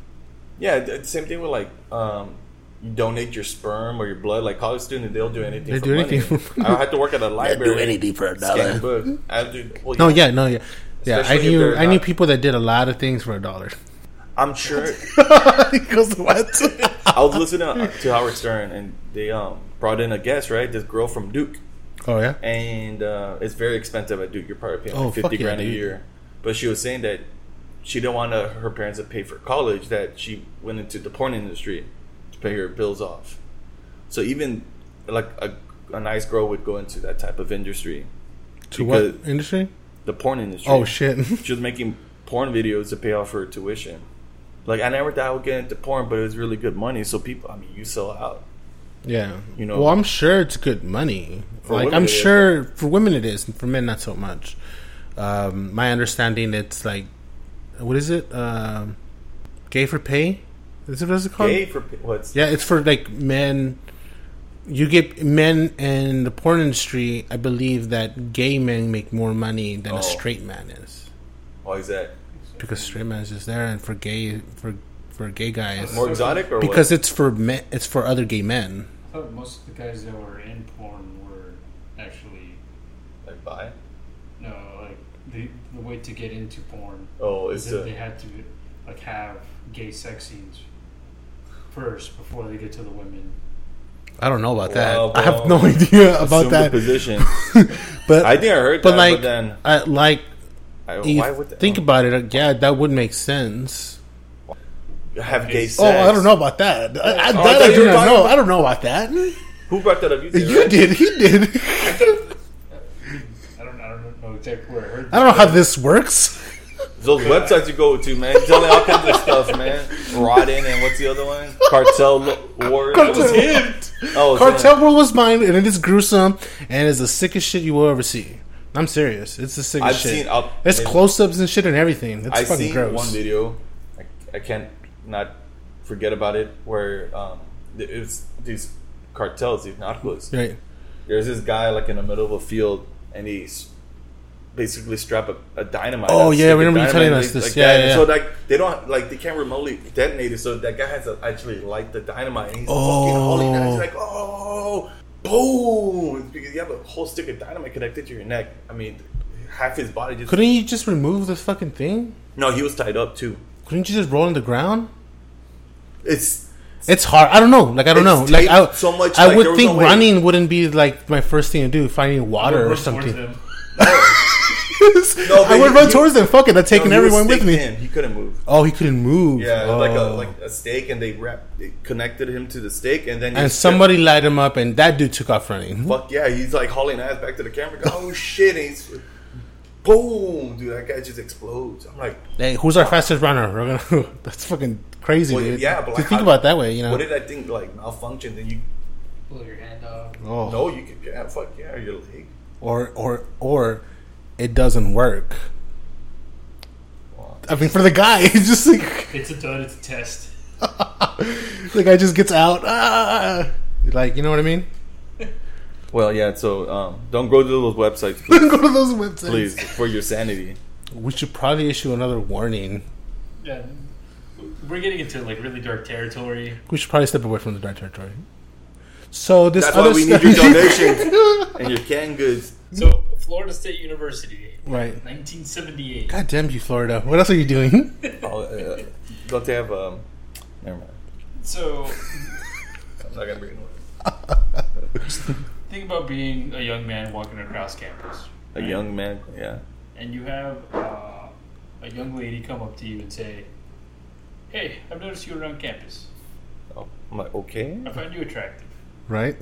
yeah. Same thing with like um, you donate your sperm or your blood. Like college students, they'll do anything. They for do money. anything for I had to work at a library. for a scan a book. I do, well, No, yeah, no, yeah, yeah. I Especially if knew, I knew people that did a lot of things for a dollar. I'm sure. goes, what? I was listening to Howard Stern, and they um brought in a guest, right? This girl from Duke, oh yeah. and uh, it's very expensive at Duke. You're probably paying Oh, like fuck fifty yeah, grand a year. But she was saying that she didn't want to, her parents to pay for college. That she went into the porn industry to pay her bills off. So even like a, a nice girl would go into that type of industry, To what industry? the porn industry. Oh shit. She was making porn videos to pay off her tuition. Like I never thought I would get into porn, but it was really good money. So people, I mean, you sell out. Yeah. You know- Well, I'm sure it's good money. Like I'm it is. sure for women it is, and for men not so much. Um, my understanding, it's like, what is it? Um, gay for pay? Is it what is it called? Gay for what's Yeah, it's for like men. You get men in the porn industry. I believe that gay men make more money than Oh. a straight man is why is that because straight man is just there, and for gay for for gay guys more exotic or because what? it's for men. It's for other gay men. I thought most of the guys that were in porn were actually like bi? no like the the way to get into porn Oh, is it's that they had to like have gay sex scenes first before they get to the women. I don't know about that. Wow, I have no idea about assume the that. position. But I think I heard but that, like, but then I, like I, why would think about it, uh, yeah, that would make sense. Have gay oh, sex? Oh, I don't know about that. I, I, Oh, that thought I do not know. about- I don't know about that. Who brought that up? You did. You right? did. He did. I don't I don't know exactly where I heard. I don't know how this works. Those websites you go to, man, telling all kinds of stuff, man. Rotten and what's the other one? Cartel Wars. Cartel. him. Oh, Cartel him. World was mine, and it is gruesome, and it's the sickest shit you will ever see. I'm serious. It's the sickest I've shit. seen. I'll, it's close-ups and shit and everything. It's I've fucking seen gross. one video. I, I can't not forget about it. Where um, it's these cartels, these narcos. Right. There's this guy like in the middle of a field, and he's basically strap a, a dynamite. Oh, yeah, of remember you telling us this. Like Yeah, yeah, yeah. So like they don't like they can't remotely detonate it. So that guy has to actually light the dynamite. And he's fucking hauling that. He's like, oh, boom! Because you have a whole stick of dynamite connected to your neck. I mean, half his body just. Couldn't you just remove the fucking thing? no, he was tied up too. Couldn't you just roll on the ground? It's It's hard. I don't know. Like I don't know. Like I, so much, I like, would think no way- running wouldn't be like my first thing to do. Finding water or something. No, I would he- run he- towards them. Fuck it. I'm taking No, everyone with me. in. He couldn't move. Oh, he couldn't move. Yeah, like a Oh. like a stake, and they wrapped, they connected him to the stake, and then and stepped- somebody light him up, and that dude took off running. Fuck yeah, he's like hauling ass back to the camera. Go, oh shit! And he's boom, dude. That guy just explodes. I'm like, Hey, who's our fastest runner? We're gonna. That's fucking crazy, Well, dude. yeah, but to like, think how- about it that way, you know. what did I think? Like malfunction? Then you Pull your hand off. oh. know you can yeah, fuck yeah, your leg. Or or or it doesn't work. Wow. I mean, for the guy, it's just like It's a dud. It's a test. the guy just gets out. Ah! Like, you know what I mean? Well, yeah. So um, don't go to those websites, Don't Go to those websites. please, for your sanity. We should probably issue another warning. Yeah, we're getting into like really dark territory. We should probably step away from the dark territory. So this That's other why we stuff- need your donations and your canned goods. So, Florida State University, right. 1978. God damn you, Florida. What else are you doing? Oh, uh, don't they have? Um, never mind. So, I'm not gonna bring it up. think about being a young man walking across campus. A young man. Yeah. and you have uh, a young lady come up to you and say, "Hey, I've noticed you around campus. Oh, I'm like, okay. I find you attractive. right?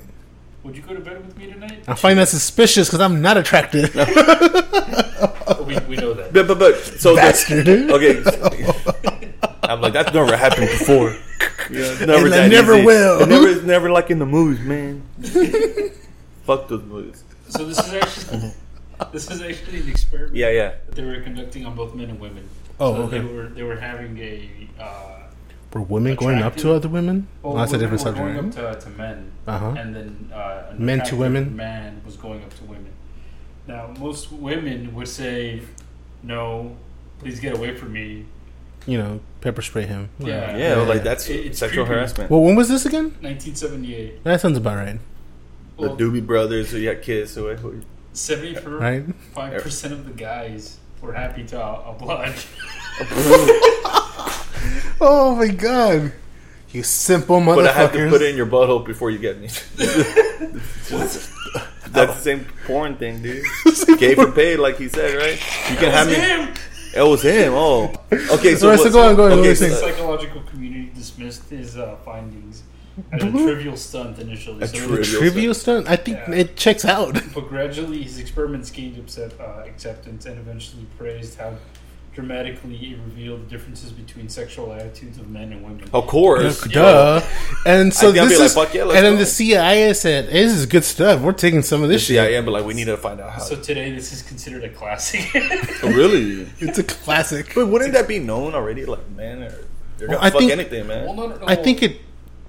Would you go to bed with me tonight?" I find that suspicious because I'm not attractive. Oh, we, we know that. But but but so the- Bastard. okay. I'm like that's never happened before. Yeah, it's never And that never easy. will. It never, it's never like in the movies, man. Fuck those movies. So this is actually this is actually an experiment Yeah, yeah. that they were conducting on both men and women. Oh, so okay. They were they were having a. Uh, Were women going up to other women? well, Well, that's a different were subject. Going up to, to men, Uh-huh. and then uh, an Men to women? Man was going up to women. Now, most women would say, "No, please get away from me." You know, pepper spray him. Yeah. Yeah, like that's It- it's sexual creepy. harassment. Well, when was this again? 1978. That sounds about right. the Doobie Brothers, who got kids, who, who 75 Right? percent of the guys were happy to uh, oblige. Oh my god. You simple motherfuckers. but I have to put it in your butthole before you get me. That's the same porn thing, dude. Gay for paid, like he said, right? You can have me. Damn! It was him. Oh, okay. So, Alright, so go on, go on, Okay, so- The psychological community dismissed his uh, findings as a trivial stunt initially. A so trivial- Trivial stunt? I think Yeah. it checks out. But gradually, his experiments gained upset, uh, acceptance and eventually praised how dramatically it revealed the differences between sexual attitudes of men and women. of course, Duh. And so this be like, is, yeah, let's and then go. the CIA said, "This is good stuff. We're taking some of The this shit. CIA, but like we need to find out how. So today, this is considered a classic. Oh, really? It's a classic." But wouldn't that be known already? Like, man, or they're gonna Well, I fuck think- anything, man. well, no, no, no. I think it.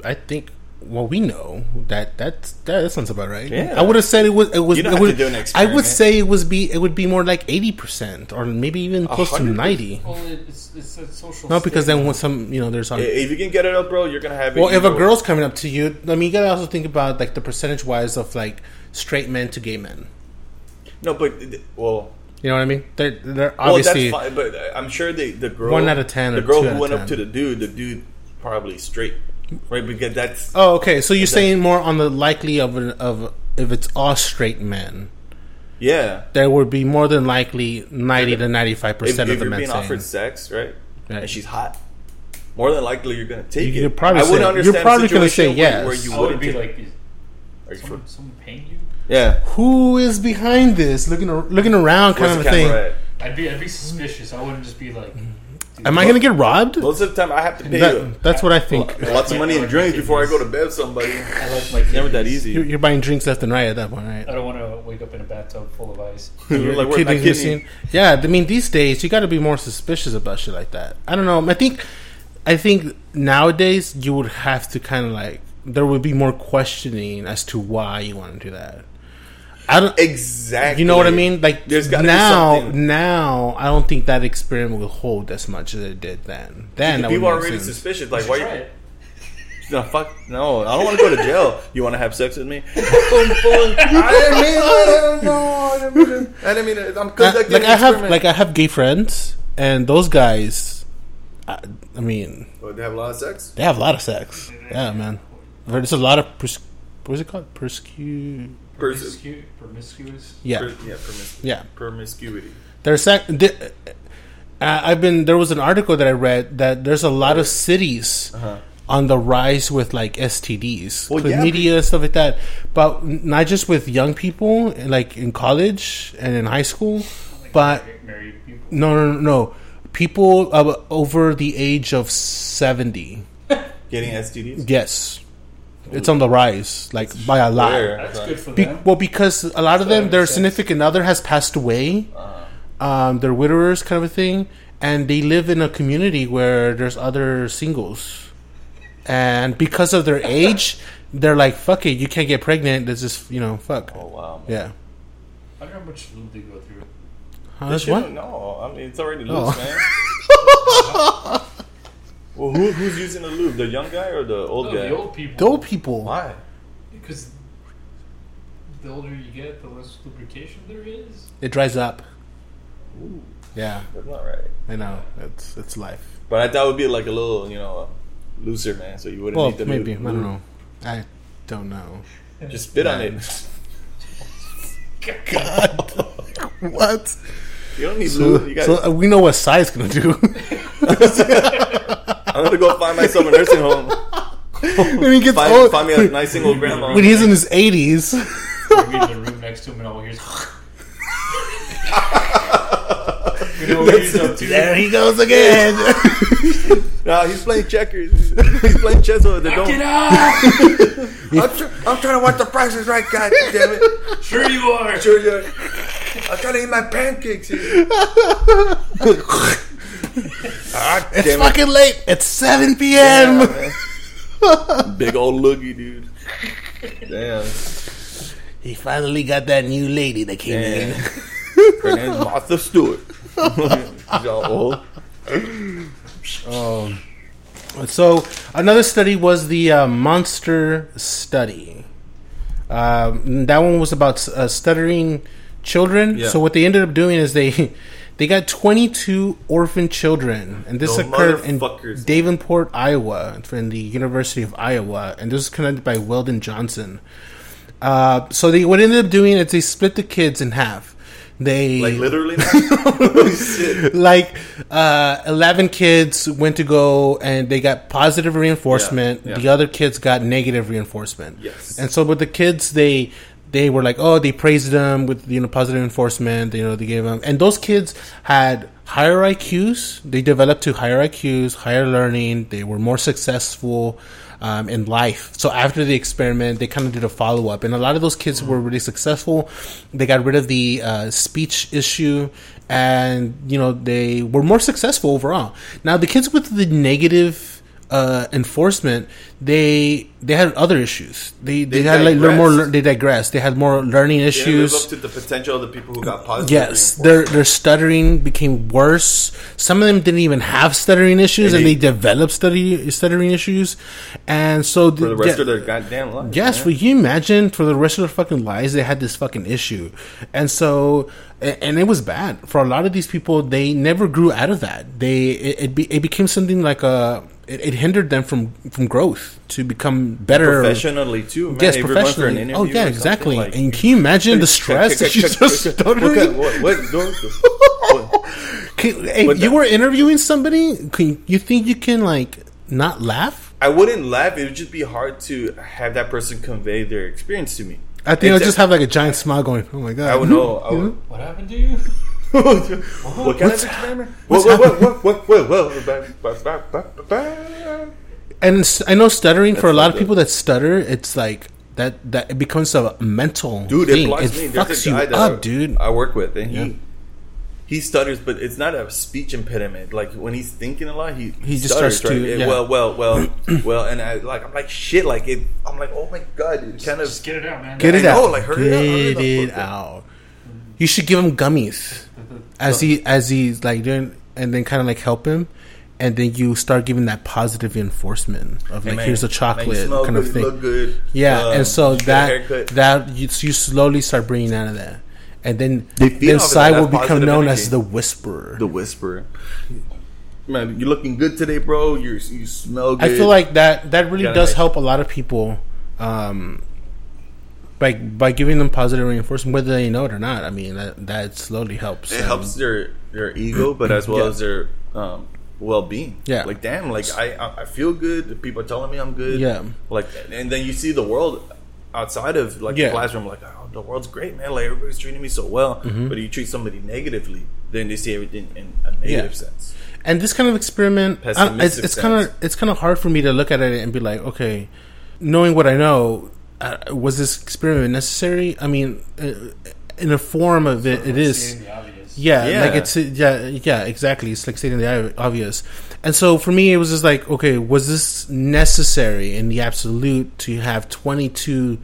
I think. Well, we know that that's that, that sounds about right. Yeah. I would have said it was. It was. You don't it have would, to do an I would say it was be. It would be more like eighty percent, or maybe even close to 100%. ninety. Well, it's, it's a social. No, because then when some, you know, there's. On, If you can get it up, bro, you're gonna have it. well, if a either way. girl's coming up to you, I mean, you gotta also think about like the percentage wise of like straight men to gay men. no, but well, You know what I mean? They're they're obviously. well, that's fine. But I'm sure the the girl One out of 10 the or girl two who out went 10. up to the dude, the dude probably straight, right? Because that's Oh, okay. So you're saying more on the likely of an, of if it's all straight men, yeah. there would be more than likely ninety to ninety five percent of the you're men being saying. offered sex, right, Right. and she's hot, more than likely you're gonna take You're it. probably I wouldn't say- you're probably gonna say where- yes. Where you I would wouldn't be take- like, is Are you someone, someone paying you? yeah. Who is behind this? Looking looking around, kind Where's of a thing. camera at? I'd be, I'd be suspicious. I wouldn't just be like, dude, Am I gonna get robbed? Most of the time, I have to pay That, that's what I think. lots of money in drinks before I go to bed with somebody. I like my It's never that easy. You're, you're buying drinks left and right at that point, right? I don't want to wake up in a bathtub full of ice. You're like, where's my Kidneys kidney? missing. Yeah, I mean these days you got to be more suspicious about shit like that. I don't know. I think, I think nowadays you would have to kind of like there would be more questioning as to why you want to do that. I don't. Exactly. You know what I mean? Like There's gotta be now, something. now I don't think that experiment will hold as much as it did then. Then that People would are make already sense. suspicious. Like, Try why? it. No, fuck. No, I don't want to go to jail. You want to have sex with me? I didn't mean it. No, I didn't mean it. I didn't mean it. I'm Uh, conducting like an I have, like I have gay friends, and those guys, I, I mean, Oh, they have a lot of sex. They have a lot of sex. Yeah, man. There's a lot of pers- what is it called? Perscu. Pers- Promiscu- promiscuous. Yeah, per- yeah, promis- yeah. promiscuity. There's sec- di- uh, I've been there was an article that I read that there's a lot of cities Uh-huh. on the rise with like STDs, Well, yeah, chlamydia, stuff like that. But not just with young people, like in college and in high school, but married people. no, no, no, no. People uh, over the age of seventy. Getting STDs. Yes, it's on the rise, like by a lot. Rare. That's good for Be- them. well, because a lot of So them, that their sense. significant other has passed away. Um, they're widowers, kind of a thing, and they live in a community where there's other singles, and because of their age, they're like, "Fuck it, you can't get pregnant. This is you know, fuck." Oh wow. man. Yeah. I don't know how much lube they go through. Huh, They that's shouldn't- No, I mean it's already Oh. loose, man. well, who, who's using the lube? The young guy or the old No, guy? the old people. The old people. Why? Because the older you get, the less lubrication there is. It dries up. Ooh, Yeah, that's not right. I know. It's it's life. But I thought it would be like a little, you know, looser, man. So you wouldn't Well, need the maybe I lube. don't know. I don't know. Just spit on Yeah. it. What? You don't need So, lube. You got. so uh, we know what Sai's gonna do. I'm gonna go find myself a nursing home. when he gets Find, old, find me a nice single grandma. when he's in his eighties. You're in the room next to him, and all here's. you know what he's up to? there he goes again. Nah, he's playing checkers. he's playing chess over there. Get Don't. out! I'm, tr- I'm trying to watch the prices right. God damn it. Sure you are. Sure, yeah. I'm trying to eat my pancakes here. Ah, it's damn it. fucking late. It's seven p.m. man. Big old loogie, dude. Damn. he finally got that new lady that came Damn. in. Her name's Martha Stewart. She's all. Um, so another study was the uh, monster study. Um, that one was about uh, stuttering children. Yeah. So what they ended up doing is they they got 22 orphan children, and this Those occurred in. Davenport, Iowa, from the University of Iowa, and this was conducted by Wendell Johnson. Uh, so they what ended up doing is they split the kids in half. They Like literally. like uh, 11 kids went to go and they got positive reinforcement Yeah, yeah. the other kids got negative reinforcement Yes. and so with the kids they they were like oh they praised them with you know positive reinforcement you know they gave them and those kids had higher iqs they developed to higher iqs higher learning they were more successful um, in life. So after the experiment, they kind of did a follow up, and a lot of those kids were really successful. They got rid of the uh, speech issue, and you know they were more successful overall. Now the kids with the negative uh, enforcement, they they had other issues. They they, They had like little more. They digressed. They had more learning issues. live up to the potential of the people who got positive. Yes, their their stuttering became worse. Some of them didn't even have stuttering issues, and, And they, they- developed study stuttering issues. And so for the rest of their goddamn life. Yes, man. for you imagine for the rest of their fucking lives they had this fucking issue, and so and it was bad for a lot of these people. They never grew out of that. They it it, be, it became something like a it, it hindered them from from growth to become better. professionally too. Man. Yes, If for an professionally. interview Oh yeah, exactly. like- and can you imagine the stress that you just stuttering? What? What? what, what? Can, if you that- were interviewing somebody, can you think you can like not laugh? I wouldn't laugh. It would just be hard to have that person convey their experience to me. I think I'll It's a- just have like a giant smile going. Oh my god! I would know. I would, What happened to you? What kind of experiment? What? What? What? What? What? And I know stuttering for a lot fucked of people that stutter, it's like that that it becomes a mental Dude, thing. it blocks it me. There's fucks you up, I, dude. I work with, and he Yeah. he stutters, but it's not a speech impediment. Like when he's thinking a lot, he He just stutters, starts to- yeah. Well, well, well, well, and I like I'm like shit. Like it, I'm like, oh my god, dude, kind of. Just get it out, man. Get it I out. like, hurry up, hurry Get up, it. out. You should give him gummies as he as he's like doing, and then kind of like help him, and then you start giving that positive reinforcement of Hey, like man, here's a man, chocolate smell kind good, of thing. good. Yeah, Um, and so you get a that that you, you slowly start bringing out of that, and then then off of Sai that will become known energy. as the whisperer. the whisperer. Man, you're looking good today, bro. You you smell good. I feel like that that really does make- help a lot of people, um, by by giving them positive reinforcement, whether they know it or not. I mean, that that slowly helps. it Um, helps their their ego, but as well Yeah. as their um, well being. Yeah. like damn, like I I- feel good. People are telling me I'm good. Yeah. like and then you see the world outside of like Yeah. the classroom, like oh, the world's great, man. Like everybody's treating me so well. Mm-hmm. But you treat somebody negatively, then they see everything in a negative Yeah. sense. and this kind of experiment, I, it's, it's kind of it's kind of hard for me to look at it and be like, okay, knowing what I know, uh, was this experiment necessary? I mean, uh, in a form of it, it is. Stating the obvious. Yeah, Yeah. like it's yeah, yeah, exactly. It's like stating the obvious. And so for me, it was just like, okay, was this necessary in the absolute to have twenty two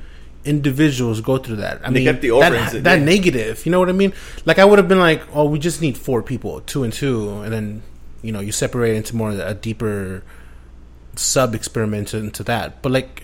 individuals go through that? I They mean, kept the that, that negative. You know what I mean? Like I would have been like, oh, we just need four people, two and two, and then you know you separate into more a deeper sub experiment into that. But like.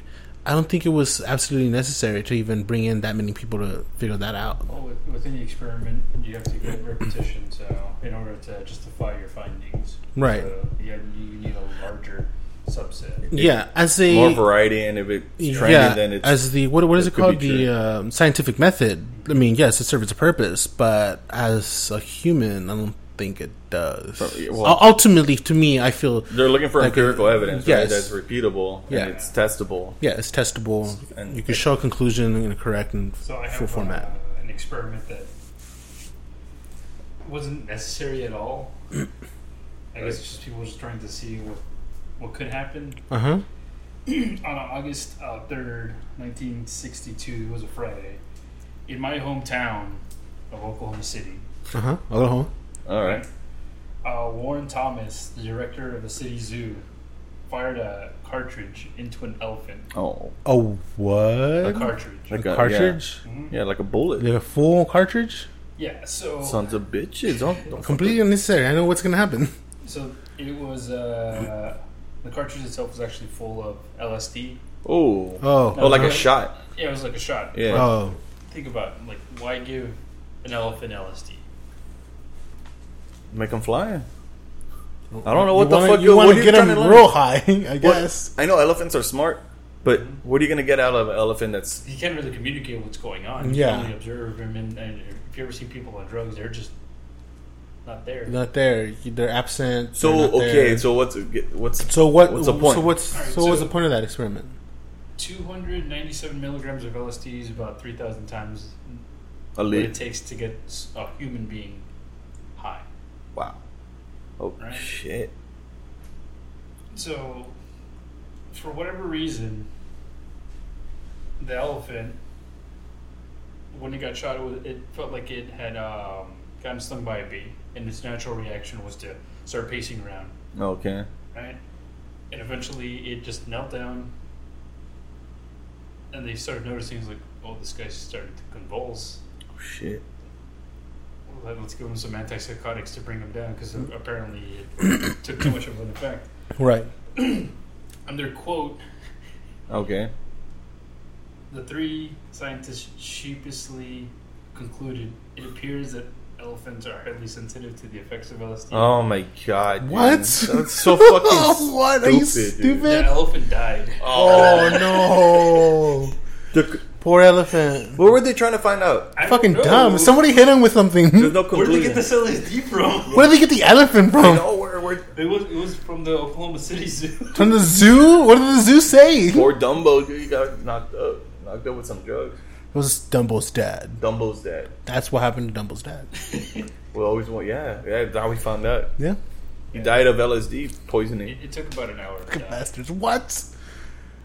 I don't think it was absolutely necessary to even bring in that many people to figure that out. Well, with, within the experiment, you have to get repetition. So, in order to justify your findings, Right. So, yeah, you need a larger subset. Yeah, as a More variety, and if it's trendy, yeah, then it's as the what what is it it, called? The um, scientific method. I mean, yes, it serves a purpose, but as a human, I don't think it does. So, well- Ultimately, to me, I feel they're looking for Like, empirical evidence, yes. right? That's repeatable Yeah. and it's testable. yeah, it's testable. And- you can show a conclusion in a correct and So I full have format. uh, an experiment that wasn't necessary at all. I guess it's just people just trying to see what what could happen. Uh huh. On August uh, third, nineteen sixty-two, it was a Friday, in my hometown of Oklahoma City. Uh huh. Uh-huh. All right. Uh, Warren Thomas, the director of the city zoo, fired a cartridge into an elephant. Oh, Oh, what? A cartridge. like a a cartridge? Mhm. Yeah, like a bullet. Like a full cartridge? Yeah. So Sons of bitches. Don't, don't Completely unnecessary. I know what's gonna happen. So it was uh, the cartridge itself was actually full of LSD. Oh. Oh. Oh, like a shot. Yeah, it was like a shot. Yeah. Oh. Think about it, like why give an elephant LSD? Make them fly. I don't know what You the wanna- fuck you want what to are get them real high, I What- guess. I know elephants are smart, but what are you gonna get out of an elephant that's You can't really communicate what's going on. You Yeah. can only observe him. and, and if you ever see people on drugs, they're just not there. Not there. They're absent. so they're not okay? there. So what's what's So what? What's the point? So what's Alright, so, what's the point of that experiment? 297 milligrams of LSD is about 3,000 times a what it takes to get a human being high. Wow. Oh Right. shit. So, for whatever reason, the elephant, when it got shot, it, felt like it had um, gotten stung by a bee, and its natural reaction was to start pacing around, Okay. right? And eventually, it just knelt down, and they started noticing, it's like, oh, this guy's starting to convulse. Oh shit. Well, let's give him some antipsychotics to bring him down, because mm-hmm. apparently it took too much of an effect. Right. Under quote, Okay. The three scientists sheepishly concluded it appears that elephants are highly sensitive to the effects of LSD. Oh my god. dude. What? That's so fucking what? Are you stupid, dude. stupid? the elephant died. Oh, oh no! The- Poor elephant. what were they trying to find out? I don't Fucking know. dumb. Somebody hit him with something. There's no Where did they conclusion. get this LSD from? Where did they get the elephant I from? know where where It was it was from the Oklahoma City Zoo. From the zoo? What did the zoo say? It poor Dumbo dude, he got knocked up. Knocked up with some drugs. It was Dumbo's dad. Dumbo's dad. That's what happened to Dumbo's dad. We always want yeah, yeah, that's how we found out. Yeah. He died of LSD poisoning. It, it took about an hour. to die. Bastards. What?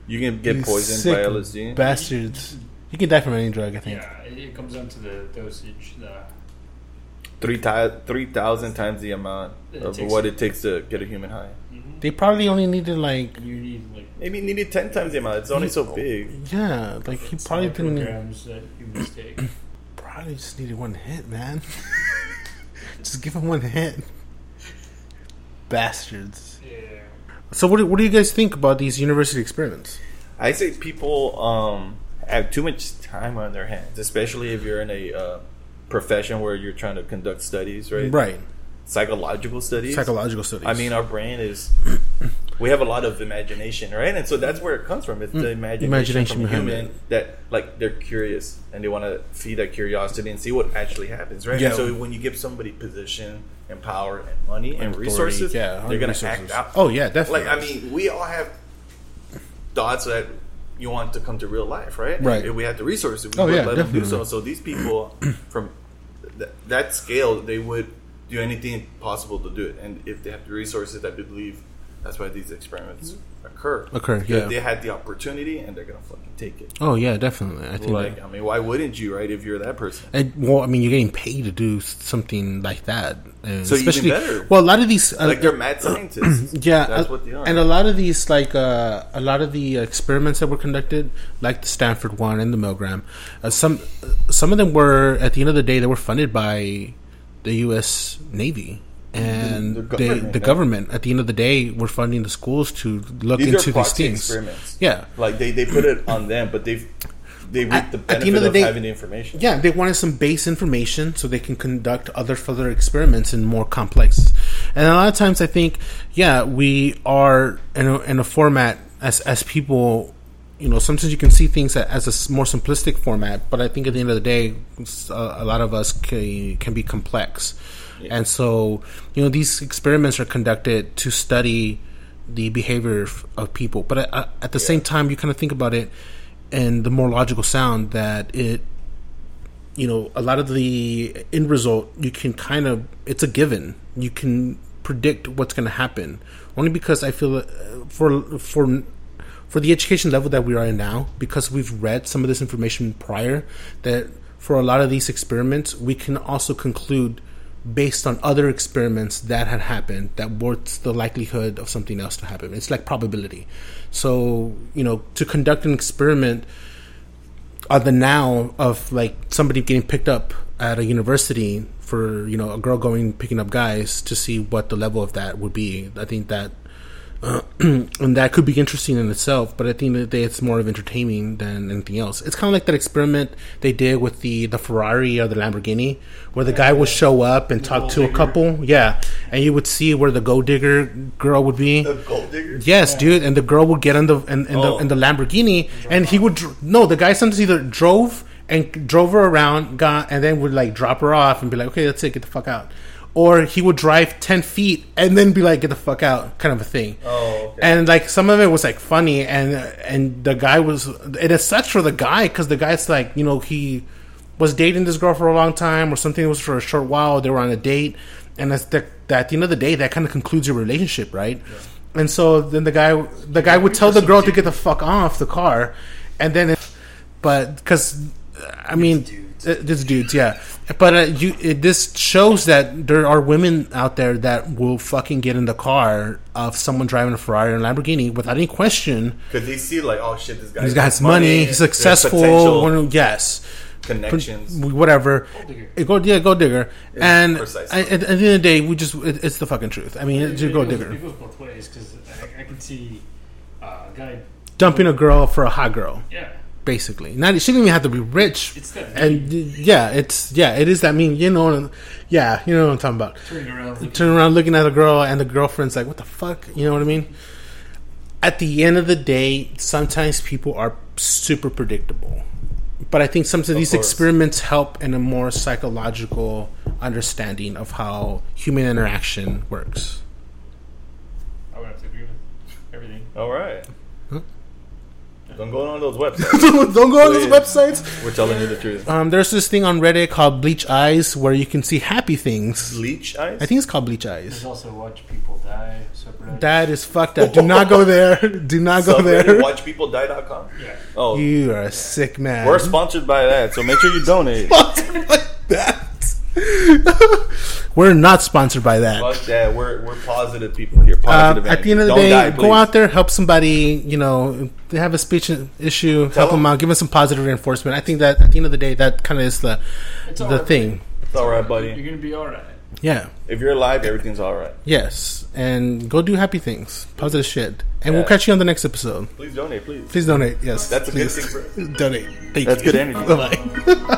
You can get You poisoned sick by LSD. Bastards. You can die from any drug, I think. Yeah, it, it comes down to the dosage. The, Three ti- three thousand times the amount of takes- what it takes to get a human high. Mhm. They probably only needed like You need like Maybe needed ten times the amount. It's only so big. yeah, like he probably didn't. milligrams that humans take. Probably just needed one hit, man. just give him one hit. Bastards. So what do, what do you guys think about these university experiments? I say people um, have too much time on their hands, especially if you're in a uh, profession where you're trying to conduct studies, right? Right. Psychological studies. Psychological studies. I mean, our brain is. We have a lot of imagination, right? And so that's where it comes from. It's hmm. the imagination. Imagination from human that, like, they're curious and they want to feed that curiosity and see what actually happens, right? Yeah. And so when you give somebody position and power and money and, Authority, resources, yeah, they're going to act out. Oh yeah, definitely. Like, I mean, we all have thoughts that you want to come to real life, right? Right. If we have the resources, we Oh, would yeah, let them do so. So these people, from th- that scale, they would do anything possible to do it. And if they have the resources, I believe That's why these experiments occur. Occur, Because yeah. They had the opportunity and they're gonna fucking take it. Oh yeah, definitely. I think. Like, that- I mean, why wouldn't you, right? If you're that person. and, well, I mean, you're getting paid to do something like that, and So even especially better. well, a lot of these uh, Like they're mad scientists. Yeah, that's uh, what they are. And a lot of these, like uh, a lot of the experiments that were conducted, like the Stanford one and the Milgram, uh, some some of them were at the end of the day they were funded by the U.S. Navy and The they, government, the yeah. government. At the end of the day, were funding the schools to look These into these things. experiments. Yeah, Like they, they put it on them, but they've they reap At- the at the end of the of day- having the information. Yeah, they wanted some base information so they can conduct other further experiments in more complex. And a lot of times, I think, yeah, we are in a, in a format as as people. You know, sometimes you can see things as a more simplistic format, but I think at the end of the day, a lot of us can, can be complex. And so, you know, these experiments are conducted to study the behavior of, people. But at, at- at the same time, you kind of think about it and the more logical sound that it you know a lot of the end result you can kind of it's a given you can predict what's going to happen only because i feel uh, for for for the education level that we are in now because we've read some of this information prior that for a lot of these experiments we can also conclude based on other experiments that had happened that what's the likelihood of something else to happen it's like probability so you know to conduct an experiment on the now of like somebody getting picked up at a university for you know a girl going picking up guys to see what the level of that would be. I think that uh, and that could be interesting in itself, but at the end of the day, it's more of entertaining than anything else. It's kind of like that experiment they did with the the Ferrari or the Lamborghini, where the guy would show up and talk gold to a couple, yeah, and you would see where the gold digger girl would be. The gold digger. Yes, dude, and the girl would get in the in, in Oh. the in the Lamborghini, and he would dr- no. The guy sometimes either drove and drove her around, got and then would like drop her off and be like, okay, that's it, get the fuck out. Or he would drive ten feet and then be like, get the fuck out, kind of a thing. Oh, okay. And like some of it was like funny, and and the guy was it is such for the guy because the guy's like you know he was dating this girl for a long time or something it was for a short while they were on a date and that's the, that at the end of the day that kind of concludes your relationship right and so then the guy the guy would tell the girl to get the fuck off the car and then it, but because i mean. Uh, it's dudes yeah but uh, you it, this shows that there are women out there that will fucking get in the car of someone driving a ferrari or a lamborghini without any question Because they see like, oh shit, this guy this guy has money, he's successful one- yes connections. whatever. digger. It Go yeah, go digger. and. I, at, at the end of the day, we just it, it's the fucking truth. I mean, it's it, just go goes, digger. it goes both ways because I, I can see uh, a guy. Dumping a girl for a hot girl, Yeah, basically. Not she didn't even have to be rich. It's that and yeah, it's yeah, it is that mean. You know, yeah, you know what I'm talking about. turning around. Looking, Turn around looking at a girl, and the girlfriend's like, "What the fuck?" You know what I mean? At the end of the day, sometimes people are super predictable. But I think some of these course. experiments help in a more psychological understanding of how human interaction works. I would have to agree with everything. All right. Don't go on those websites. Don't go on those websites. We're telling you the truth. Um, there's this thing on Reddit called Bleach Eyes where you can see happy things. Bleach eyes. I think it's called Bleach Eyes. There's also watch people die. Separate. That is fucked up. Do not go there. Do not go Subreddit, there. WatchPeopleDie.com. Yeah. Oh, You are a sick man. we're sponsored by that, so make sure you donate. like that. We're not sponsored by that. Fuck that. We're we're positive people here. Um, Positive. at the end of the day, Don't die, go out there, help somebody. You know, they have a speech issue, help them them. out, give them some positive reinforcement. I think that at the end of the day, that kind of is the It's the all right. thing. It's all right, buddy. You're gonna be all right. Yeah. If you're alive, everything's all right. Yes, and go do happy things, positive shit, and we'll catch you on the next episode. Please donate, please. Please donate. Yes, That's a good thing for- donate. Thank That's you. good energy. Bye bye.